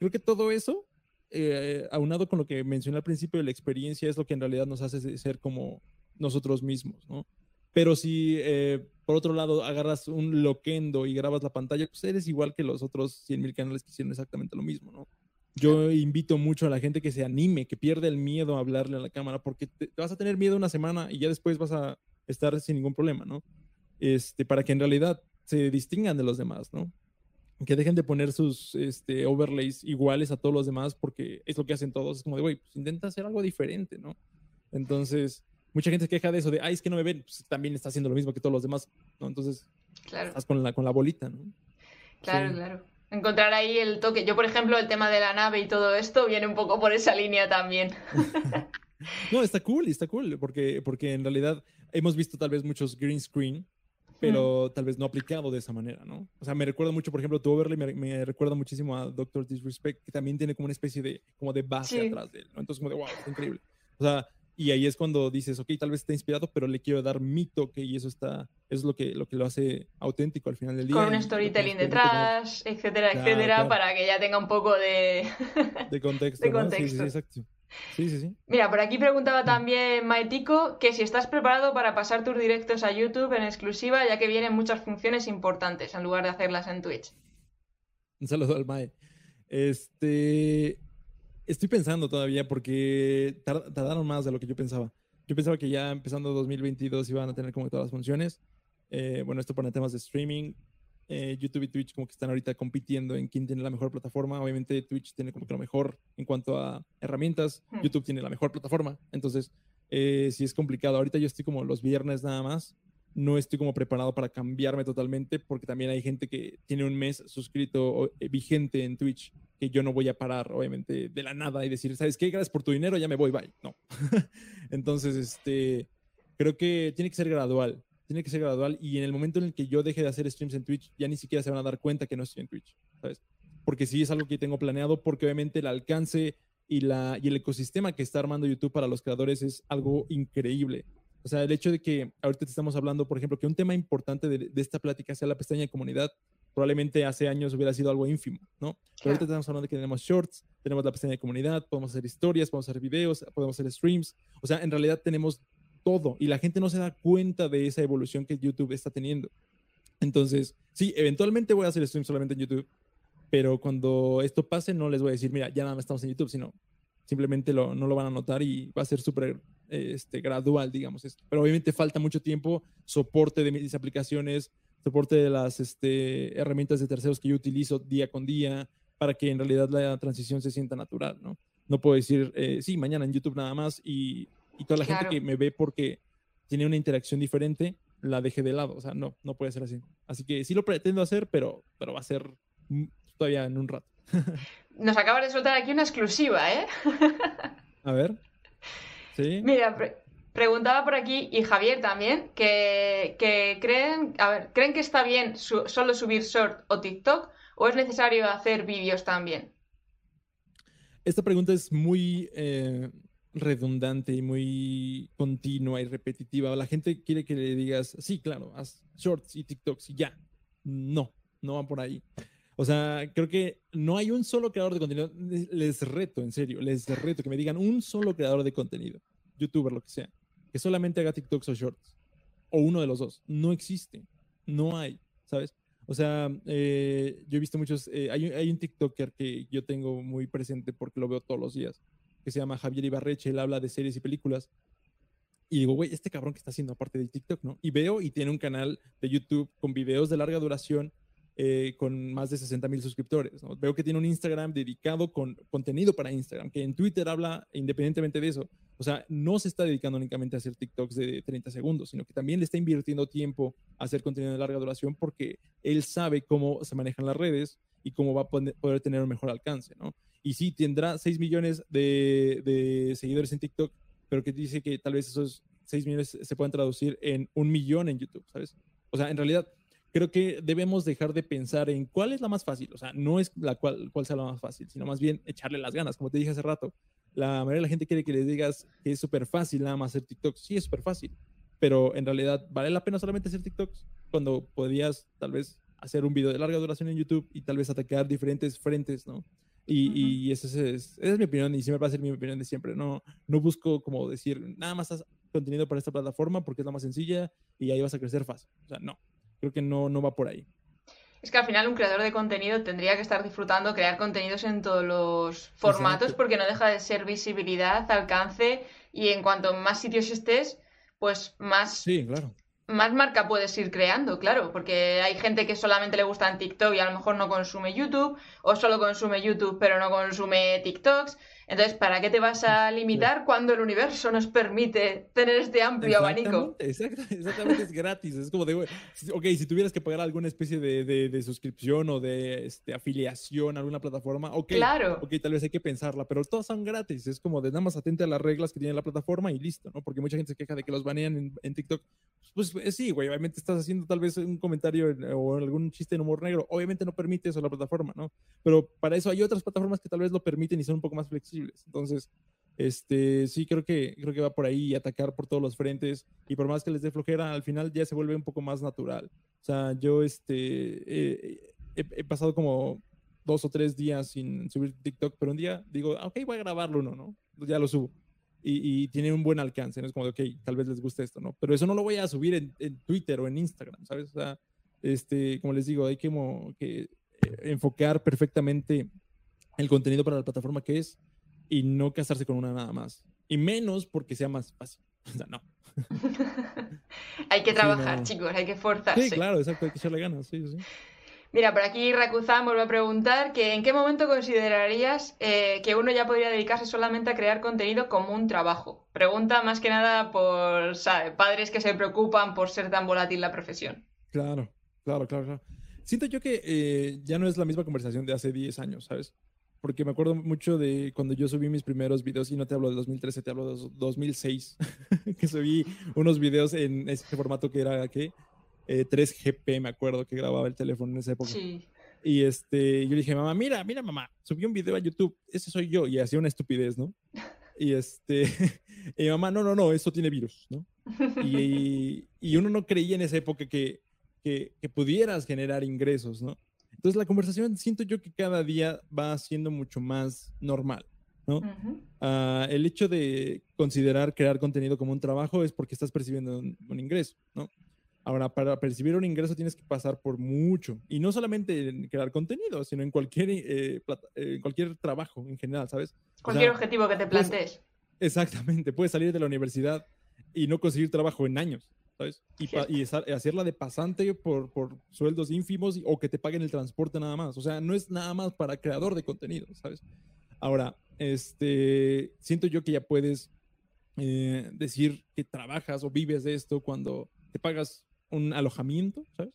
creo que todo eso, eh, aunado con lo que mencioné al principio de la experiencia, es lo que en realidad nos hace ser como nosotros mismos, ¿no? Pero si eh, por otro lado agarras un loquendo y grabas la pantalla, pues eres igual que los otros 100 mil canales que hicieron exactamente lo mismo, ¿no? Yo invito mucho a la gente que se anime, que pierda el miedo a hablarle a la cámara, porque te, vas a tener miedo una semana y ya después vas a estar sin ningún problema, ¿no? Este, para que en realidad se distingan de los demás, ¿no? Que dejen de poner sus este, overlays iguales a todos los demás, porque es lo que hacen todos. Es como de, güey, pues intenta hacer algo diferente, ¿no? Entonces, mucha gente se queja de eso, de, ay, es que no me ven, pues también está haciendo lo mismo que todos los demás, ¿no? Entonces, claro. estás con la, con la bolita, ¿no? Claro, sí. claro encontrar ahí el toque. Yo, por ejemplo, el tema de la nave y todo esto viene un poco por esa línea también. no, está cool, está cool, porque, porque en realidad hemos visto tal vez muchos green screen, pero mm. tal vez no aplicado de esa manera, ¿no? O sea, me recuerda mucho, por ejemplo, tu overlay me, me recuerda muchísimo a Doctor Disrespect, que también tiene como una especie de, como de base sí. atrás de él, ¿no? Entonces, como de, wow, está increíble. O sea, y ahí es cuando dices, ok, tal vez está inspirado, pero le quiero dar mi toque y eso está, es lo que, lo que lo hace auténtico al final del día. Con un storytelling detrás, etcétera, claro, etcétera, claro. para que ya tenga un poco de, de contexto. de contexto. ¿no? Sí, sí, exacto. Sí, sí, sí. Mira, por aquí preguntaba también Maetico que si estás preparado para pasar tus directos a YouTube en exclusiva, ya que vienen muchas funciones importantes en lugar de hacerlas en Twitch. Un saludo al Mae. Este, Estoy pensando todavía porque tardaron más de lo que yo pensaba. Yo pensaba que ya empezando 2022 iban a tener como todas las funciones. Eh, bueno, esto para temas de streaming. Eh, YouTube y Twitch como que están ahorita compitiendo en quién tiene la mejor plataforma. Obviamente Twitch tiene como que lo mejor en cuanto a herramientas. Hmm. YouTube tiene la mejor plataforma. Entonces, eh, sí es complicado. Ahorita yo estoy como los viernes nada más no estoy como preparado para cambiarme totalmente porque también hay gente que tiene un mes suscrito eh, vigente en Twitch que yo no voy a parar obviamente de la nada y decir, ¿sabes qué? Gracias por tu dinero, ya me voy, bye. No. Entonces, este, creo que tiene que ser gradual, tiene que ser gradual y en el momento en el que yo deje de hacer streams en Twitch, ya ni siquiera se van a dar cuenta que no estoy en Twitch, ¿sabes? Porque sí es algo que tengo planeado porque obviamente el alcance y, la, y el ecosistema que está armando YouTube para los creadores es algo increíble O sea, el hecho de que ahorita te estamos hablando, por ejemplo, que un tema importante de, esta plática sea la pestaña de comunidad, probablemente hace años hubiera sido algo ínfimo, ¿no? Pero ahorita estamos hablando de que tenemos shorts, tenemos la pestaña de comunidad, podemos hacer historias, podemos hacer videos, podemos hacer streams. O sea, en realidad tenemos todo y la gente no se da cuenta de esa evolución que YouTube está teniendo. Entonces, sí, eventualmente voy a hacer streams solamente en YouTube, pero cuando esto pase no les voy a decir, mira, ya nada más estamos en YouTube, sino simplemente lo, no lo van a notar y va a ser súper este, gradual, digamos. Pero obviamente falta mucho tiempo, soporte de mis aplicaciones, soporte de las este, herramientas de terceros que yo utilizo día con día para que en realidad la transición se sienta natural, ¿no? No puedo decir, eh, sí, mañana en YouTube nada más y, y toda la gente que me ve porque tiene una interacción diferente, la deje de lado. O sea, no, no puede ser así. Así que sí lo pretendo hacer, pero, pero va a ser todavía en un rato. Nos acabas de soltar aquí una exclusiva, ¿eh? a ver. Sí. Mira, preguntaba por aquí, y Javier también, que, creen, a ver, ¿creen que está bien solo subir short o TikTok o es necesario hacer vídeos también? Esta pregunta es muy eh, redundante y muy continua y repetitiva. La gente quiere que le digas, sí, claro, haz shorts y TikToks y ya. No, no va por ahí. O sea, creo que no hay un solo creador de contenido. Les reto, en serio, les reto que me digan un solo creador de contenido, youtuber, lo que sea, que solamente haga TikToks o shorts. O uno de los dos. No existe. No hay, ¿sabes? O sea, eh, yo he visto muchos. Eh, hay, hay, un TikToker que yo tengo muy presente porque lo veo todos los días, que se llama Javier Ibarreche. Él habla de series y películas. Y digo, güey, este cabrón que está haciendo aparte de TikTok, ¿no? Y veo y tiene un canal de YouTube con videos de larga duración eh, con más de 60 mil suscriptores. Veo que tiene un Instagram dedicado con contenido para Instagram, que en Twitter habla independientemente de eso. O sea, no se está dedicando únicamente a hacer TikToks de 30 segundos, sino que también le está invirtiendo tiempo a hacer contenido de larga duración porque él sabe cómo se manejan las redes y cómo va a poder tener un mejor alcance, ¿no? Y sí, tendrá 6 millones de, seguidores en TikTok, pero que dice que tal vez esos 6 millones se puedan traducir en un millón en YouTube, ¿sabes? O sea, en realidad creo que debemos dejar de pensar en cuál es la más fácil. O sea, no es la cual, cuál sea la más fácil, sino más bien echarle las ganas. Como te dije hace rato, la mayoría de la gente quiere que les digas que es súper fácil nada más hacer TikToks. Sí, es súper fácil, pero en realidad vale la pena solamente hacer TikToks cuando podías tal vez hacer un video de larga duración en YouTube y tal vez atacar diferentes frentes, ¿no? Y, y esa, es, esa es mi opinión y siempre va a ser mi opinión de siempre. No, no busco como decir, nada más haz contenido para esta plataforma porque es la más sencilla y ahí vas a crecer fácil. O sea, no creo que no, no va por ahí. Es que al final un creador de contenido tendría que estar disfrutando crear contenidos en todos los formatos porque no deja de ser visibilidad, alcance y en cuanto más sitios estés, pues más, sí, claro. Más marca puedes ir creando, claro, porque hay gente que solamente le gusta en TikTok y a lo mejor no consume YouTube o solo consume YouTube pero no consume TikToks. Entonces, ¿para qué te vas a limitar cuando el universo nos permite tener este amplio abanico? exactamente, es gratis. Es como de, ok, si tuvieras que pagar alguna especie de, suscripción o de este, afiliación a alguna plataforma, ok, claro. ok, tal vez hay que pensarla, pero todas son gratis. Es como de nada más atente a las reglas que tiene la plataforma y listo, ¿no? Porque mucha gente se queja de que los banean en, TikTok. Pues, pues sí, güey, obviamente estás haciendo tal vez un comentario o algún chiste en humor negro. Obviamente no permite eso la plataforma, ¿no? Pero para eso hay otras plataformas que tal vez lo permiten y son un poco más flexibles. Entonces, este, sí, creo que, creo que va por ahí atacar por todos los frentes y por más que les dé flojera, al final ya se vuelve un poco más natural. O sea, yo este, he, pasado como dos o tres días sin subir TikTok, pero un día digo, ah, ok, voy a grabarlo uno, ¿no? Ya lo subo. Y, tiene un buen alcance, ¿no? Es como de, ok, tal vez les guste esto, ¿no? Pero eso no lo voy a subir en, Twitter o en Instagram, ¿sabes? O sea, este, como les digo, hay que, como, que eh, enfocar perfectamente el contenido para la plataforma que es y no casarse con una nada más. Y menos porque sea más fácil. O sea, no. hay que trabajar, chicos, hay que forzarse. Sí, claro, exacto, hay que echarle ganas, sí, sí. Mira, por aquí Rakuzan vuelve a preguntar que en qué momento considerarías eh, que uno ya podría dedicarse solamente a crear contenido como un trabajo. Pregunta más que nada por padres que se preocupan por ser tan volátil la profesión. Claro, claro, claro, claro. Siento yo que eh, ya no es la misma conversación de hace 10 años, ¿sabes? Porque me acuerdo mucho de cuando yo subí mis primeros videos, y no te hablo de 2013, te hablo de 2006, que subí unos videos en ese formato que era, ¿qué? 3GP, eh, me acuerdo, que grababa el teléfono en esa época. Sí. Y este, yo dije, mamá, mira, mira, mamá, subí un video a YouTube, ese soy yo, y hacía una estupidez, ¿no? Y este, y mamá, no, no, no, esto tiene virus, ¿no? Y, y uno no creía en esa época que, que, que, pudieras generar ingresos, ¿no? Entonces la conversación siento yo que cada día va siendo mucho más normal, ¿no? uh, el hecho de considerar crear contenido como un trabajo es porque estás percibiendo un, un ingreso, ¿no? Ahora, para percibir un ingreso tienes que pasar por mucho. Y no solamente en crear contenido, sino en cualquier, eh, plata, eh, cualquier trabajo en general, ¿sabes? Cualquier o sea, objetivo que te plantees. Puedes, exactamente. Puedes salir de la universidad y no conseguir trabajo en años, ¿sabes? Y, y hacerla de pasante por, por sueldos ínfimos y, o que te paguen el transporte nada más. O sea, no es nada más para creador de contenido, ¿sabes? Ahora, este, siento yo que ya puedes eh, decir que trabajas o vives de esto cuando te pagas un alojamiento, ¿sabes?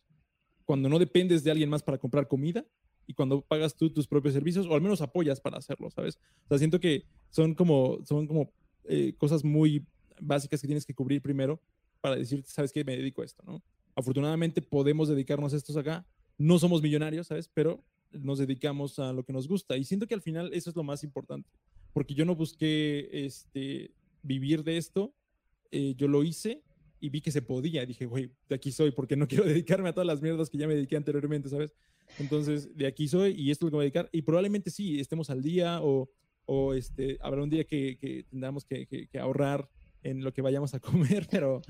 Cuando no dependes de alguien más para comprar comida y cuando pagas tú tus propios servicios o al menos apoyas para hacerlo, ¿sabes? O sea, siento que son como, son como eh, cosas muy básicas que tienes que cubrir primero para decir, ¿sabes qué? Me dedico a esto, ¿no? Afortunadamente podemos dedicarnos a estos acá. No somos millonarios, ¿sabes? Pero nos dedicamos a lo que nos gusta. Y siento que al final eso es lo más importante, porque yo no busqué este, vivir de esto, eh, yo lo hice y vi que se podía. Dije, güey, de aquí soy, porque no quiero dedicarme a todas las mierdas que ya me dediqué anteriormente, ¿sabes? Entonces, de aquí soy y esto es lo que voy a dedicar. Y probablemente sí, estemos al día o, o este, habrá un día que, que tendremos que, que, que, ahorrar en lo que vayamos a comer, pero,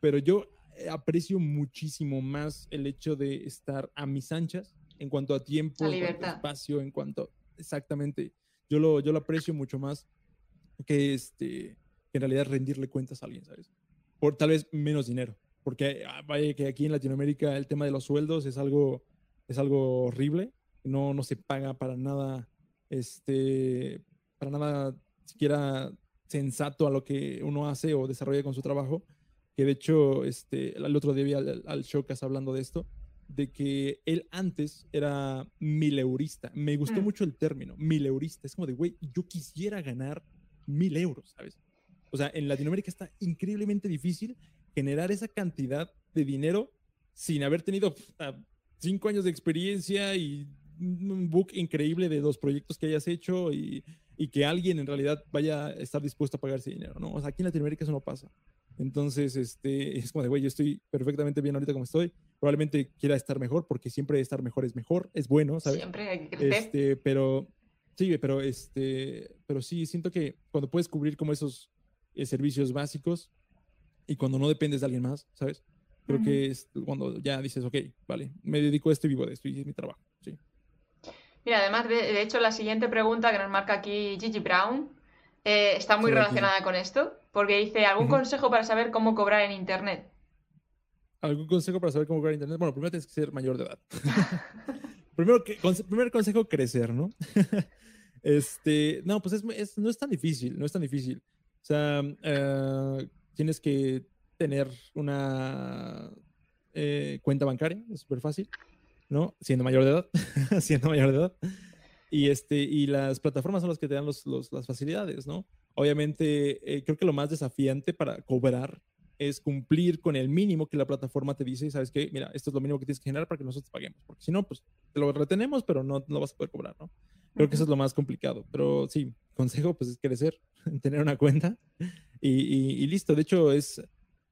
pero yo aprecio muchísimo más el hecho de estar a mis anchas en cuanto a tiempo, en cuanto a espacio, en cuanto exactamente. Yo lo, yo lo aprecio mucho más que, este, que en realidad rendirle cuentas a alguien, ¿sabes? por tal vez menos dinero. Porque ah, vaya que aquí en Latinoamérica el tema de los sueldos es algo, es algo horrible. No, no se paga para nada, este, para nada siquiera sensato a lo que uno hace o desarrolla con su trabajo. Que de hecho, este, el otro día vi al, al Showcast hablando de esto, de que él antes era mileurista. Me gustó mm. mucho el término, mileurista. Es como de, güey, yo quisiera ganar mil euros, ¿sabes? O sea, en Latinoamérica está increíblemente difícil generar esa cantidad de dinero sin haber tenido cinco años de experiencia y un book increíble de los proyectos que hayas hecho y, y, que alguien en realidad vaya a estar dispuesto a pagar ese dinero, ¿no? O sea, aquí en Latinoamérica eso no pasa. Entonces, este, es como de, güey, yo estoy perfectamente bien ahorita como estoy. Probablemente quiera estar mejor porque siempre estar mejor es mejor, es bueno, ¿sabes? Siempre hay que crecer. Este, pero, sí, pero, este, pero sí, siento que cuando puedes cubrir como esos eh, servicios básicos y cuando no dependes de alguien más, ¿sabes? Creo uh -huh. que es cuando ya dices, ok, vale, me dedico a esto y vivo de esto y es mi trabajo, sí. Mira, además, de, de hecho, la siguiente pregunta que nos marca aquí Gigi Brown eh, está muy sí, relacionada aquí. con esto, porque dice, ¿algún consejo para saber cómo cobrar en Internet? ¿Algún consejo para saber cómo cobrar en Internet? Bueno, primero tienes que ser mayor de edad. primero, que, conse primer consejo, crecer, ¿no? este, no, pues es, es, no es tan difícil, no es tan difícil. O sea, uh, tienes que tener una eh, cuenta bancaria, es súper fácil, ¿no? Siendo mayor de edad, siendo mayor de edad. Y, este, y las plataformas son las que te dan los, los, las facilidades, ¿no? Obviamente, eh, creo que lo más desafiante para cobrar es cumplir con el mínimo que la plataforma te dice, sabes que, mira, esto es lo mínimo que tienes que generar para que nosotros te paguemos, porque si no, pues te lo retenemos, pero no, no vas a poder cobrar, ¿no? Creo que eso es lo más complicado, pero sí, consejo pues es crecer, tener una cuenta y, y, y listo. De hecho, es,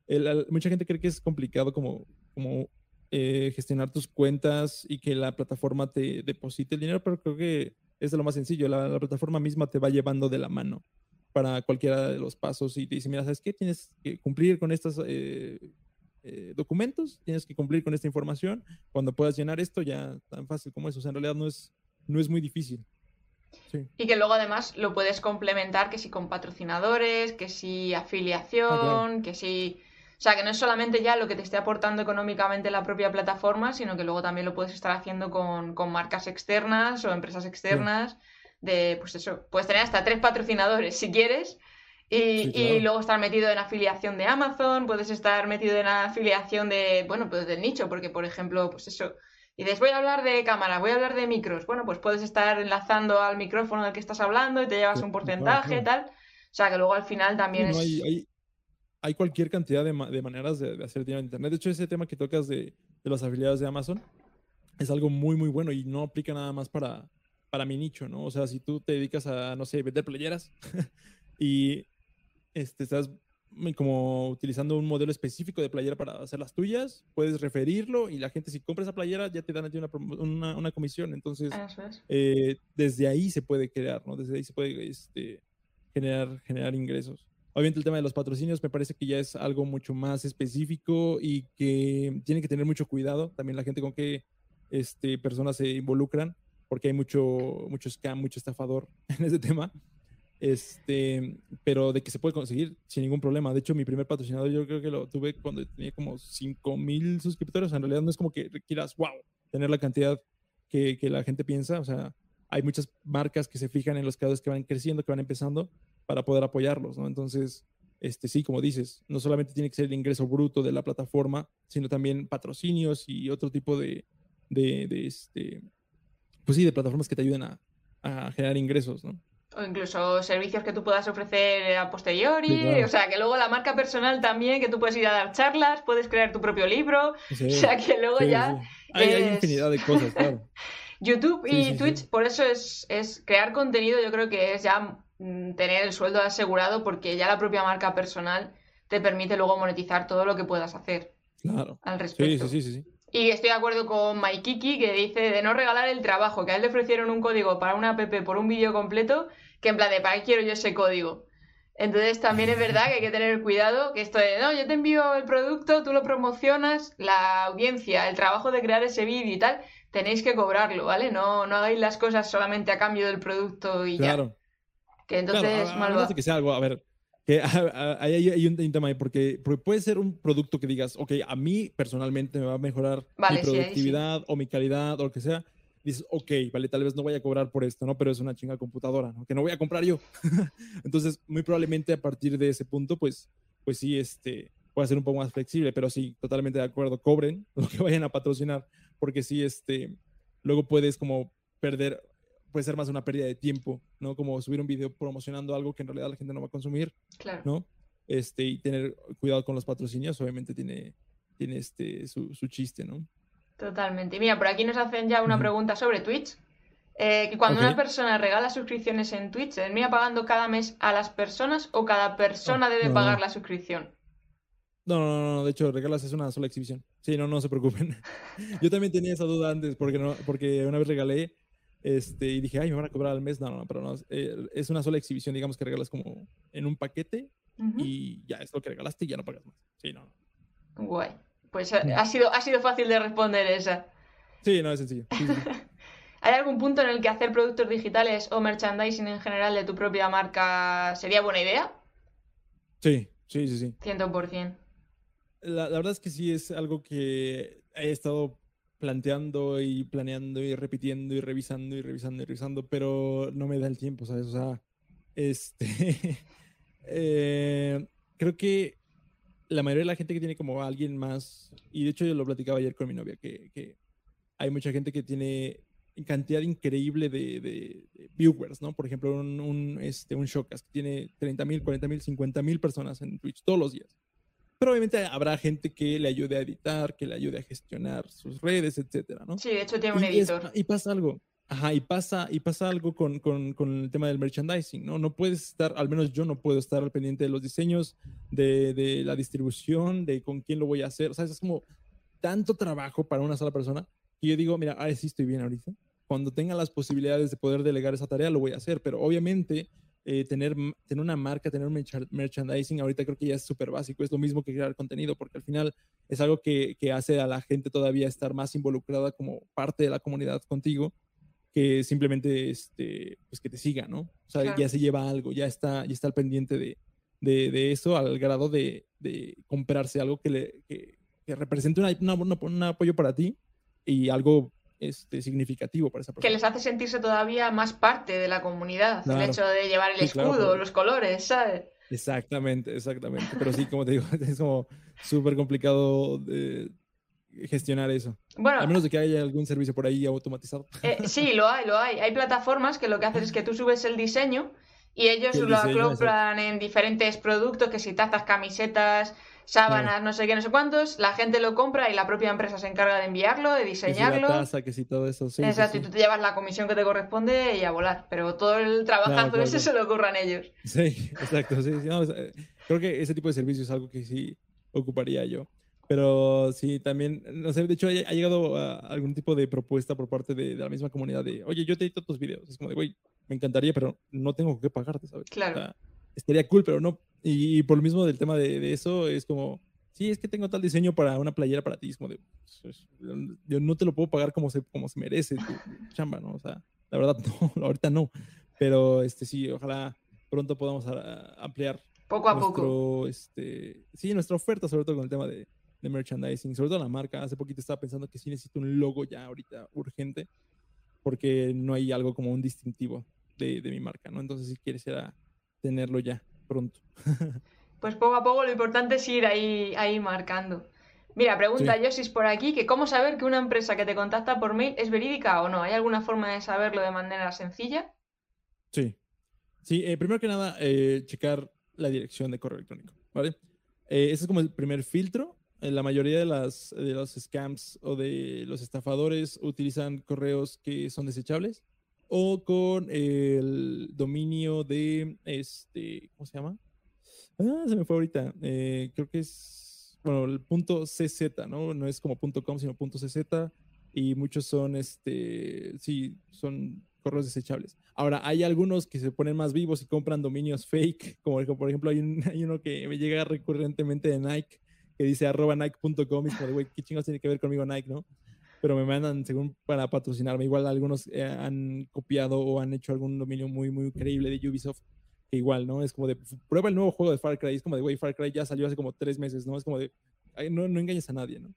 el, mucha gente cree que es complicado como, como eh, gestionar tus cuentas y que la plataforma te deposite el dinero, pero creo que es de lo más sencillo. La, la plataforma misma te va llevando de la mano para cualquiera de los pasos y te dice, mira, ¿sabes qué? Tienes que cumplir con estos eh, eh, documentos, tienes que cumplir con esta información. Cuando puedas llenar esto, ya tan fácil como eso. O sea, en realidad no es, no es muy difícil. Sí. Y que luego además lo puedes complementar que si con patrocinadores, que si afiliación, ah, claro. que si... O sea, que no es solamente ya lo que te esté aportando económicamente la propia plataforma, sino que luego también lo puedes estar haciendo con, con marcas externas o empresas externas. Sí de, pues eso, puedes tener hasta tres patrocinadores si quieres. Y, sí, claro. y, luego estar metido en afiliación de Amazon, puedes estar metido en afiliación de, bueno, pues del nicho, porque por ejemplo, pues eso, y dices, voy a hablar de cámara, voy a hablar de micros, bueno, pues puedes estar enlazando al micrófono del que estás hablando y te llevas un porcentaje, claro. tal. O sea, que luego al final también sí, no, es... Hay, hay, hay, cualquier cantidad de, ma de maneras de, de, hacer dinero en Internet. De hecho, ese tema que tocas de, de los afiliados de Amazon es algo muy, muy bueno y no aplica nada más para, para mi nicho, ¿no? O sea, si tú te dedicas a, no sé, vender playeras y este, estás como utilizando un modelo específico de playera para hacer las tuyas, puedes referirlo y la gente si compra esa playera ya te dan a ti una, una, comisión. Entonces, eh, desde ahí se puede crear, ¿no? Desde ahí se puede este, generar, generar ingresos. Obviamente el tema de los patrocinios me parece que ya es algo mucho más específico y que tiene que tener mucho cuidado también la gente con qué este, personas se involucran, porque hay mucho, mucho scam, mucho estafador en ese tema. Este, pero de que se puede conseguir sin ningún problema. De hecho, mi primer patrocinador yo creo que lo tuve cuando tenía como 5 mil suscriptores. En realidad no es como que quieras, wow, tener la cantidad que, que, la gente piensa. O sea, hay muchas marcas que se fijan en los creadores que van creciendo, que van empezando para poder apoyarlos, ¿no? Entonces, este, sí, como dices, no solamente tiene que ser el ingreso bruto de la plataforma, sino también patrocinios y otro tipo de, de, de este, pues sí, de plataformas que te ayuden a, a generar ingresos, ¿no? O incluso servicios que tú puedas ofrecer a posteriori. O sea, que luego la marca personal también, que tú puedes ir a dar charlas, puedes crear tu propio libro. O sea, que luego ya. Hay, infinidad de cosas, claro. YouTube y Twitch, por eso es, es crear contenido, yo creo que es ya mm, tener el sueldo asegurado, porque ya la propia marca personal te permite luego monetizar todo lo que puedas hacer. Claro. Al respecto. Sí, sí, sí, sí. Y estoy de acuerdo con Maikiki que dice de no regalar el trabajo, que a él le ofrecieron un código para una app por un vídeo completo, que en plan de, ¿para qué quiero yo ese código? Entonces también es verdad que hay que tener cuidado, que esto de, no, yo te envío el producto, tú lo promocionas, la audiencia, el trabajo de crear ese vídeo y tal, tenéis que cobrarlo, ¿vale? No, no hagáis las cosas solamente a cambio del producto y claro. ya. Que entonces... Claro, a, que sea algo, a ver, que hay, hay, un, tema ahí, porque, puede ser un producto que digas, ok, a mí personalmente me va a mejorar mi productividad o mi calidad o lo que sea. Dices, ok, vale, tal vez no voy a cobrar por esto, ¿no? Pero es una chinga computadora, ¿no? Que no voy a comprar yo. Entonces, muy probablemente a partir de ese punto, pues, pues sí, este, puede ser un poco más flexible, pero sí, totalmente de acuerdo, cobren lo que vayan a patrocinar, porque sí, este, luego puedes como perder puede ser más una pérdida de tiempo, ¿no? Como subir un video promocionando algo que en realidad la gente no va a consumir, claro. ¿no? Este, y tener cuidado con los patrocinios, obviamente tiene, tiene este, su, su chiste, ¿no? Totalmente. Y mira, por aquí nos hacen ya una pregunta sobre Twitch. Eh, que cuando una persona regala suscripciones en Twitch, ¿termina pagando cada mes a las personas o cada persona ah, debe pagar la suscripción? No, no, no, de hecho, regalas es una sola exhibición. Sí, no, no se preocupen. Yo también tenía esa duda antes porque, no, porque una vez regalé este, y dije, ay, me van a cobrar al mes. No, no, pero no. Eh, es una sola exhibición, digamos que regalas como en un paquete y ya es lo que regalaste y ya no pagas más. Sí, no. Guay. Pues ha, sido, ha sido fácil de responder esa. Sí, no, es sencillo. ¿Hay algún punto en el que hacer productos digitales o merchandising en general de tu propia marca sería buena idea? Sí, sí, sí, sí. 100%. La, la verdad es que sí es algo que he estado planteando y planeando y repitiendo y revisando y revisando y revisando, pero no me da el tiempo, ¿sabes? O sea, este, eh, creo que la mayoría de la gente que tiene como alguien más, y de hecho yo lo platicaba ayer con mi novia, que, que hay mucha gente que tiene cantidad increíble de, de, viewers, ¿no? Por ejemplo, un, un, este, un Showcast que tiene 30 mil, 40 mil, 50 mil personas en Twitch todos los días. Pero obviamente habrá gente que le ayude a editar, que le ayude a gestionar sus redes, etcétera, ¿no? Sí, de hecho tiene un editor. y pasa algo. Ajá, y pasa, y pasa algo con, con, con, el tema del merchandising, ¿no? No puedes estar, al menos yo no puedo estar al pendiente de los diseños, de, de la distribución, de con quién lo voy a hacer. O sea, es como tanto trabajo para una sola persona que yo digo, mira, ah, sí estoy bien ahorita. Cuando tenga las posibilidades de poder delegar esa tarea, lo voy a hacer. Pero obviamente eh, tener, tener una marca, tener merchandising, ahorita creo que ya es súper básico. Es lo mismo que crear contenido, porque al final es algo que, que, hace a la gente todavía estar más involucrada como parte de la comunidad contigo que simplemente este, pues que te siga, ¿no? O sea, ya se lleva algo, ya está, ya está al pendiente de, de, de eso al grado de, de, comprarse algo que, le, que, que represente una, un apoyo para ti y algo este, significativo para esa persona. Que les hace sentirse todavía más parte de la comunidad, el hecho de llevar el escudo, los colores, ¿sabes? Exactamente, exactamente. Pero sí, como te digo, es como súper complicado de gestionar eso. Bueno, a menos de que haya algún servicio por ahí automatizado. Eh, sí, lo hay, lo hay. Hay plataformas que lo que hacen es que tú subes el diseño y ellos lo acoplan en diferentes productos, que si tazas, camisetas, sábanas, no sé qué, no sé cuántos, la gente lo compra y la propia empresa se encarga de enviarlo, de diseñarlo. Que si que si todo eso, sí. Exacto, y tú te llevas la comisión que te corresponde y a volar, pero todo el trabajazo ese se lo ocurran ellos. Sí, exacto, sí, creo que ese tipo de servicio es algo que sí ocuparía yo. Pero sí, también, no sé, de hecho ha, llegado a algún tipo de propuesta por parte de, la misma comunidad de, oye, yo te edito tus videos. Es como de, güey, me encantaría, pero no tengo que pagarte, ¿sabes? Claro. estaría cool, pero no. Y, por lo mismo del tema de, de, eso, es como, sí, es que tengo tal diseño para una playera para ti. Es como de, pues, yo no te lo puedo pagar como se, como se merece tu chamba, ¿no? O sea, la verdad, no, ahorita no. Pero este sí, ojalá pronto podamos ampliar. Poco a nuestro, poco. Este, sí, nuestra oferta, sobre todo con el tema de, de merchandising, sobre todo la marca. Hace poquito estaba pensando que sí necesito un logo ya ahorita urgente, porque no hay algo como un distintivo de, de mi marca, ¿no? Entonces, si quieres era tenerlo ya pronto. pues poco a poco lo importante es ir ahí, ahí marcando. Mira, pregunta sí. por aquí que cómo saber que una empresa que te contacta por mail es verídica o no. ¿Hay alguna forma de saberlo de manera sencilla? Sí. Sí, eh, primero que nada, eh, checar la dirección de correo electrónico, ¿vale? Eh, ese es como el primer filtro. la mayoría de, las, de los scams o de los estafadores utilizan correos que son desechables o con el dominio de, este, ¿cómo se llama? Ah, se me fue ahorita. creo que es bueno, el punto CZ, ¿no? No es como punto .com, sino punto .cz y muchos son, este, sí, son correos desechables. Ahora, hay algunos que se ponen más vivos y compran dominios fake, como por ejemplo hay, uno que me llega recurrentemente de Nike, que dice arroba nike.com y es como, güey, ¿qué chingados tiene que ver conmigo Nike, no? Pero me mandan según para patrocinarme. Igual algunos eh, han copiado o han hecho algún dominio muy, muy creíble de Ubisoft igual, ¿no? Es como de, prueba el nuevo juego de Far Cry, es como de, güey, Far Cry ya salió hace como tres meses, ¿no? Es como de, no, no engañes a nadie, ¿no?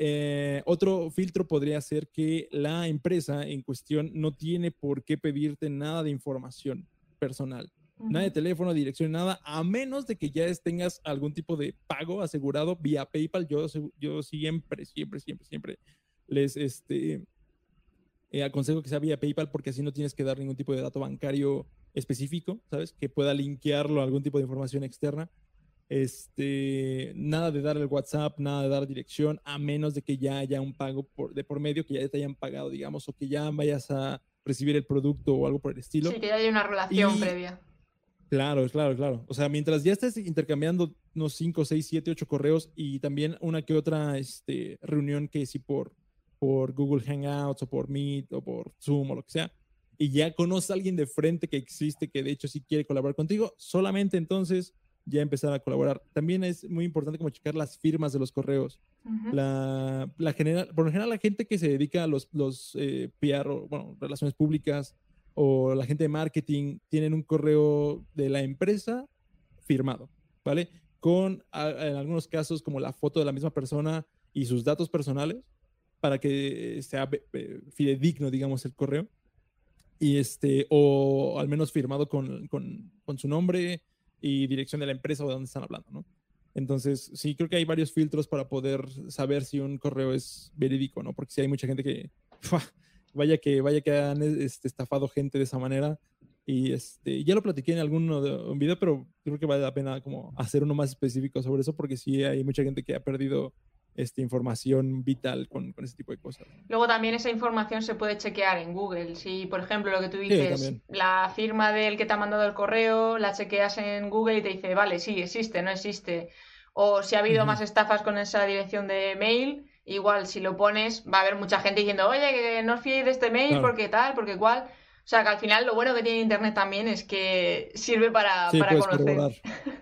Eh, otro filtro podría ser que la empresa en cuestión no tiene por qué pedirte nada de información personal, nada de teléfono, dirección, nada, a menos de que ya tengas algún tipo de pago asegurado vía PayPal. Yo, yo siempre, siempre, siempre, siempre les este, eh, aconsejo que sea vía PayPal porque así no tienes que dar ningún tipo de dato bancario específico, ¿sabes? Que pueda linkearlo a algún tipo de información externa. Este, nada de dar el WhatsApp, nada de dar dirección, a menos de que ya haya un pago por, de por medio, que ya te hayan pagado, digamos, o que ya vayas a recibir el producto o algo por el estilo. Sí, que ya haya una relación previa. Claro, claro, claro. O sea, mientras ya estés intercambiando unos 5, 6, 7, 8 correos y también una que otra este, reunión que si por, por Google Hangouts o por Meet o por Zoom o lo que sea, y ya conoces a alguien de frente que existe, que de hecho sí quiere colaborar contigo, solamente entonces ya empezar a colaborar. También es muy importante como checar las firmas de los correos. la, la, general, por lo general, la gente que se dedica a los, los eh, PR, o, bueno, relaciones públicas o la gente de marketing, tienen un correo de la empresa firmado, ¿vale? Con en algunos casos como la foto de la misma persona y sus datos personales para que sea fidedigno, digamos, el correo y este, o al menos firmado con, con, su nombre y dirección de la empresa o de dónde están hablando, ¿no? Entonces, sí, creo que hay varios filtros para poder saber si un correo es verídico, ¿no? Porque si hay mucha gente que, vaya que, vaya que han este, estafado gente de esa manera. Y este, ya lo platiqué en algún video, pero creo que vale la pena como hacer uno más específico sobre eso, porque sí hay mucha gente que ha perdido esta información vital con, con, ese tipo de cosas. Luego también esa información se puede chequear en Google. Si, por ejemplo, lo que tú dices, la firma del que te ha mandado el correo, la chequeas en Google y te dice, vale, sí, existe, no existe. O si ha habido más estafas con esa dirección de mail, igual si lo pones, va a haber mucha gente diciendo, oye, que no os fiéis de este mail porque tal, porque cual. O sea, que al final lo bueno que tiene Internet también es que sirve para, para conocer.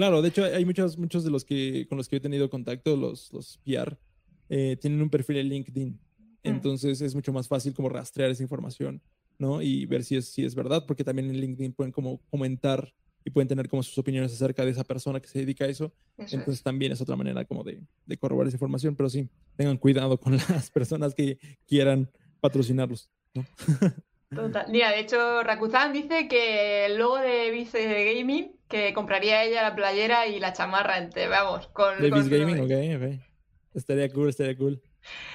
Claro, de hecho hay muchos, muchos de los que con los que he tenido contacto, los, los PR, eh, tienen un perfil en LinkedIn. Mm. Entonces es mucho más fácil como rastrear esa información, ¿no? Y ver si es, si es verdad, porque también en LinkedIn pueden como comentar y pueden tener como sus opiniones acerca de esa persona que se dedica a eso. Entonces también es otra manera como de, de corroborar esa información, pero sí, tengan cuidado con las personas que quieran patrocinarlos, ¿no? Total. Mira, de hecho, Rakuzan dice que el logo de Vice Gaming, que compraría ella la playera y la chamarra, entre, vamos, con... De Vice Gaming, ok, ok. Estaría cool, estaría cool.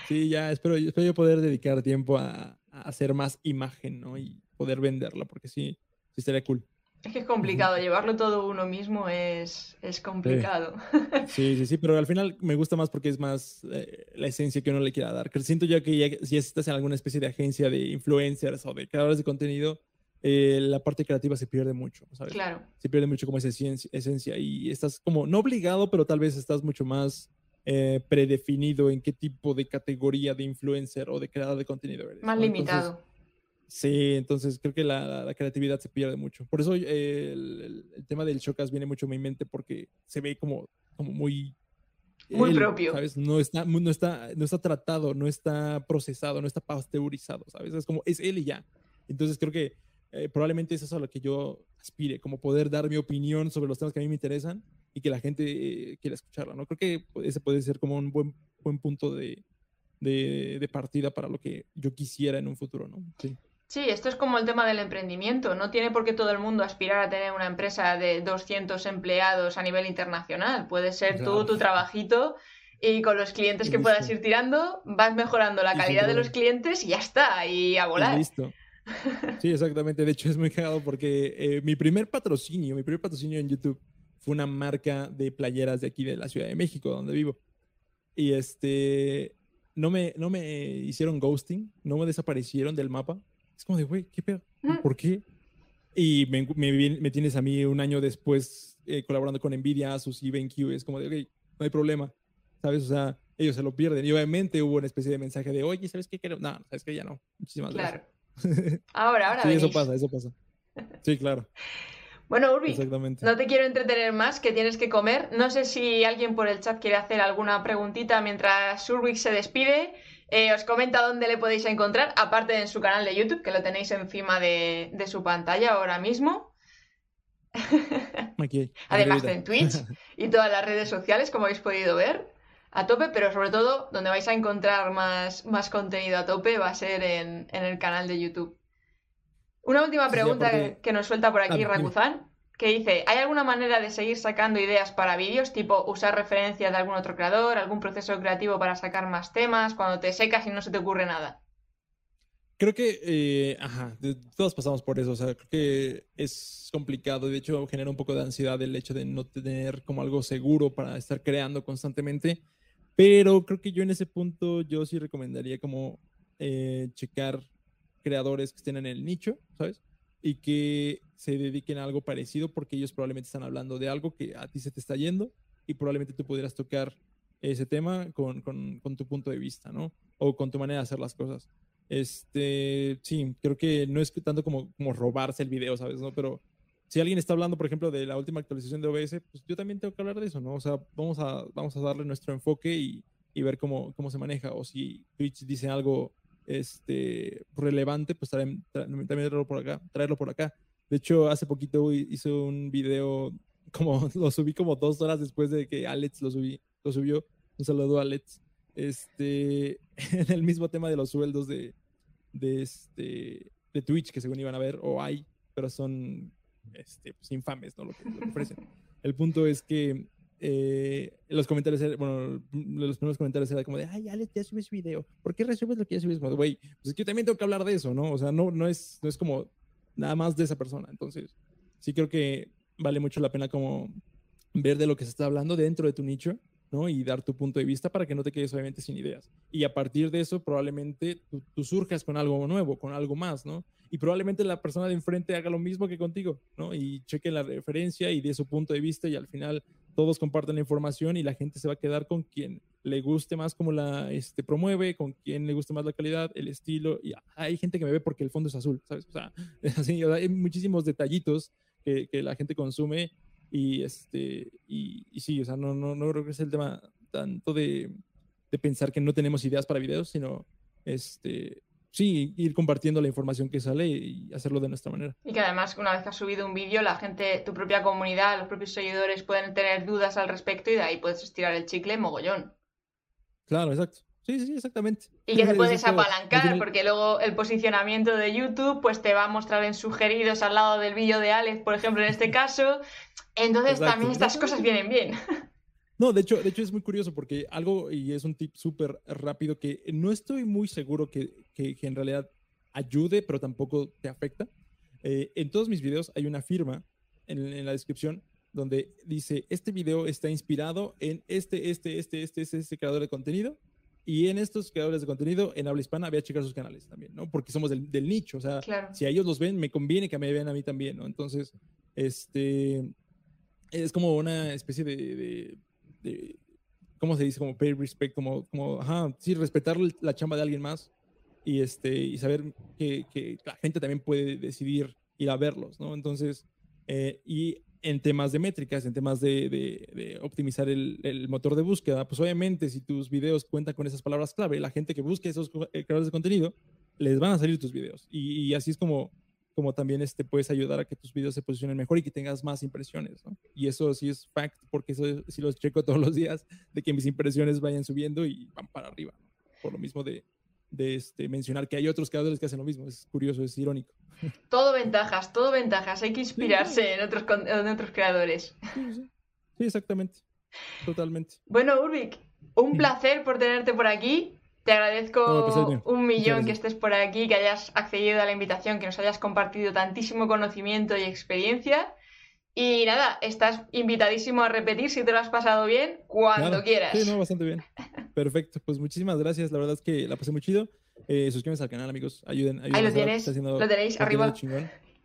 Sí, ya, espero, espero yo poder dedicar tiempo a, a hacer más imagen, ¿no? Y poder venderla, porque sí, sí estaría cool. Es que es complicado, llevarlo todo uno mismo es, es complicado. Sí. sí, sí, pero al final me gusta más porque es más eh, la esencia que uno le quiera dar. siento yo que ya, si estás en alguna especie de agencia de influencers o de creadores de contenido, eh, la parte creativa se pierde mucho, ¿sabes? Claro. Se pierde mucho como esa esencia, y estás como, no obligado, pero tal vez estás mucho más eh, predefinido en qué tipo de categoría de influencer o de creador de contenido eres. Más limitado. sí, entonces creo que la, creatividad se pierde mucho. Por eso eh, el, tema del Chocas viene mucho a mi mente porque se ve como, como muy... Muy propio. ¿sabes? No está, no, está, no está tratado, no está procesado, no está pasteurizado, ¿sabes? Es como, es él y ya. Entonces creo que eh, probablemente eso es a lo que yo aspire, como poder dar mi opinión sobre los temas que a mí me interesan y que la gente eh, quiera escucharla, ¿no? Creo que ese puede ser como un buen, buen punto de, de, partida para lo que yo quisiera en un futuro, ¿no? Sí. Sí, esto es como el tema del emprendimiento. No tiene por qué todo el mundo aspirar a tener una empresa de 200 empleados a nivel internacional. Puede ser tú, tu trabajito, y con los clientes que puedas ir tirando, vas mejorando la calidad de los clientes y ya está, y a volar. listo. Sí, exactamente. De hecho, es muy cagado porque eh, mi primer patrocinio, mi primer patrocinio en YouTube fue una marca de playeras de aquí de la Ciudad de México, donde vivo. Y este, no me, no me hicieron ghosting, no me desaparecieron del mapa. Es como de, güey, ¿qué pedo? ¿Por qué? Y me, me, tienes a mí un año después eh, colaborando con Nvidia, sus y BenQ. Es como de, ok, no hay problema. ¿Sabes? O sea, ellos se lo pierden. Y obviamente hubo una especie de mensaje de, oye, ¿sabes qué? No, ¿sabes qué? Ya no. Muchísimas claro. Ahora, ahora. Sí, eso pasa, eso pasa. Sí, claro. Bueno, Urbi, no te quiero entretener más, que tienes que comer. No sé si alguien por el chat quiere hacer alguna preguntita mientras Urbi se despide. Eh, os comenta dónde le podéis encontrar, aparte de en su canal de YouTube, que lo tenéis encima de, su pantalla ahora mismo. Además en Twitch y todas las redes sociales, como habéis podido ver a tope, pero sobre todo donde vais a encontrar más, más contenido a tope va a ser en, el canal de YouTube. Una última pregunta que nos suelta por aquí ah, que dice, ¿hay alguna manera de seguir sacando ideas para vídeos, tipo usar referencias de algún otro creador, algún proceso creativo para sacar más temas, cuando te secas y no se te ocurre nada? Creo que, eh, ajá, todos pasamos por eso, o sea, creo que es complicado, de hecho genera un poco de ansiedad el hecho de no tener como algo seguro para estar creando constantemente. Pero creo que yo en ese punto yo sí recomendaría como eh, checar creadores que estén en el nicho, ¿sabes? Y que se dediquen a algo parecido porque ellos probablemente están hablando de algo que a ti se te está yendo y probablemente tú pudieras tocar ese tema con, con, con tu punto de vista, ¿no? O con tu manera de hacer las cosas. Este, sí, creo que no es tanto como, como robarse el video, ¿sabes? ¿no? Pero si alguien está hablando, por ejemplo, de la última actualización de OBS, pues yo también tengo que hablar de eso, ¿no? O sea, vamos a, vamos a darle nuestro enfoque y, y ver cómo, cómo se maneja. O si Twitch dice algo este, relevante, pues también, traerlo por acá, traerlo por acá. De hecho, hace poquito hice un video, como lo subí como dos horas después de que Alex lo, subí, lo subió. Un saludo a Alex. Este, en el mismo tema de los sueldos de, de, este, de Twitch que según iban a ver, o hay, pero son este, pues, infames, ¿no? Lo que, ofrecen. El punto es que eh, los comentarios, bueno, los primeros comentarios eran como de, ay, Alex, ya subes video. ¿Por qué resubes lo que ya subes? Güey, pues es que yo también tengo que hablar de eso, ¿no? O sea, no, no, es, no es como nada más de esa persona. Entonces, sí creo que vale mucho la pena como ver de lo que se está hablando dentro de tu nicho, ¿no? Y dar tu punto de vista para que no te quedes obviamente sin ideas. Y a partir de eso, probablemente tú, tú surjas con algo nuevo, con algo más, ¿no? Y probablemente la persona de enfrente haga lo mismo que contigo, ¿no? Y cheque la referencia y de su punto de vista y al final todos comparten la información y la gente se va a quedar con quien le guste más como la este, promueve, con quien le guste más la calidad, el estilo. Y hay gente que me ve porque el fondo es azul, ¿sabes? O sea, así, hay muchísimos detallitos que, que, la gente consume y, este, y, y, sí, o sea, no, no, no creo que es el tema tanto de, de pensar que no tenemos ideas para videos, sino este, sí, ir compartiendo la información que sale y hacerlo de nuestra manera. Y que además, una vez que has subido un vídeo, la gente, tu propia comunidad, los propios seguidores pueden tener dudas al respecto y de ahí puedes estirar el chicle mogollón. Claro, exacto. Sí, sí, exactamente. Y que te puedes apalancar, porque luego el posicionamiento de YouTube pues te va a mostrar en sugeridos al lado del vídeo de Alex, por ejemplo, en este caso. Entonces también estas cosas vienen bien. No, de hecho, de hecho es muy curioso porque algo, y es un tip súper rápido que no estoy muy seguro que, que, en realidad ayude, pero tampoco te afecta. Eh, en todos mis videos hay una firma en, la descripción donde dice, este video está inspirado en este, este, este, este, este, este creador de contenido Y en estos creadores de contenido en habla hispana voy a checar sus canales también, ¿no? Porque somos del, del nicho, o sea, si a ellos los ven, me conviene que me vean a mí también, ¿no? Entonces, este, es como una especie de, de, ¿cómo se dice? Como pay respect, como, como, ajá, sí, respetar la chamba de alguien más y, este, y saber que, que la gente también puede decidir ir a verlos, ¿no? Entonces, eh, y en temas de métricas, en temas de, optimizar el, motor de búsqueda, pues obviamente si tus videos cuentan con esas palabras clave, la gente que busque esos eh, creadores de contenido, les van a salir tus videos. Y, así es como, como también este, puedes ayudar a que tus videos se posicionen mejor y que tengas más impresiones. ¿no? Y eso sí es fact, porque eso sí los checo todos los días, de que mis impresiones vayan subiendo y van para arriba. Por lo mismo de, de este, mencionar que hay otros creadores que hacen lo mismo. Es curioso, es irónico. Todo ventajas, todo ventajas. Hay que inspirarse en, otros, en otros creadores. Sí, exactamente. Totalmente. Bueno, Urbik, un placer por tenerte por aquí. Te agradezco un millón que estés por aquí, que hayas accedido a la invitación, que nos hayas compartido tantísimo conocimiento y experiencia. Y nada, estás invitadísimo a repetir si te lo has pasado bien cuando quieras. Sí, no, bastante bien. Perfecto, pues muchísimas gracias. La verdad es que la pasé muy chido. Eh, suscríbanse al canal, amigos. Ayuden. ayuden Ahí lo tienes. lo tenéis arriba.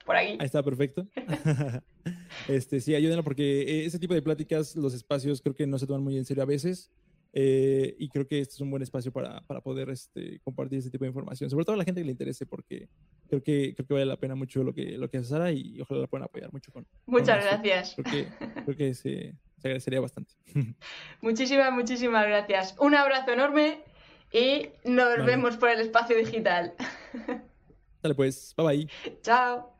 Por aquí. Ahí está, perfecto. este, sí, ayúdenlo porque eh, ese tipo de pláticas, los espacios creo que no se toman muy en serio a veces. Eh, y creo que este es un buen espacio para, para poder este, compartir ese tipo de información, sobre todo a la gente que le interese, porque creo que, creo que vale la pena mucho lo que, lo que hace Sara y ojalá la puedan apoyar mucho con. Muchas gracias. Creo que, creo que se, se agradecería bastante. Muchísimas, muchísimas gracias. Un abrazo enorme y nos vemos por el espacio digital. Dale pues, bye bye. Chao.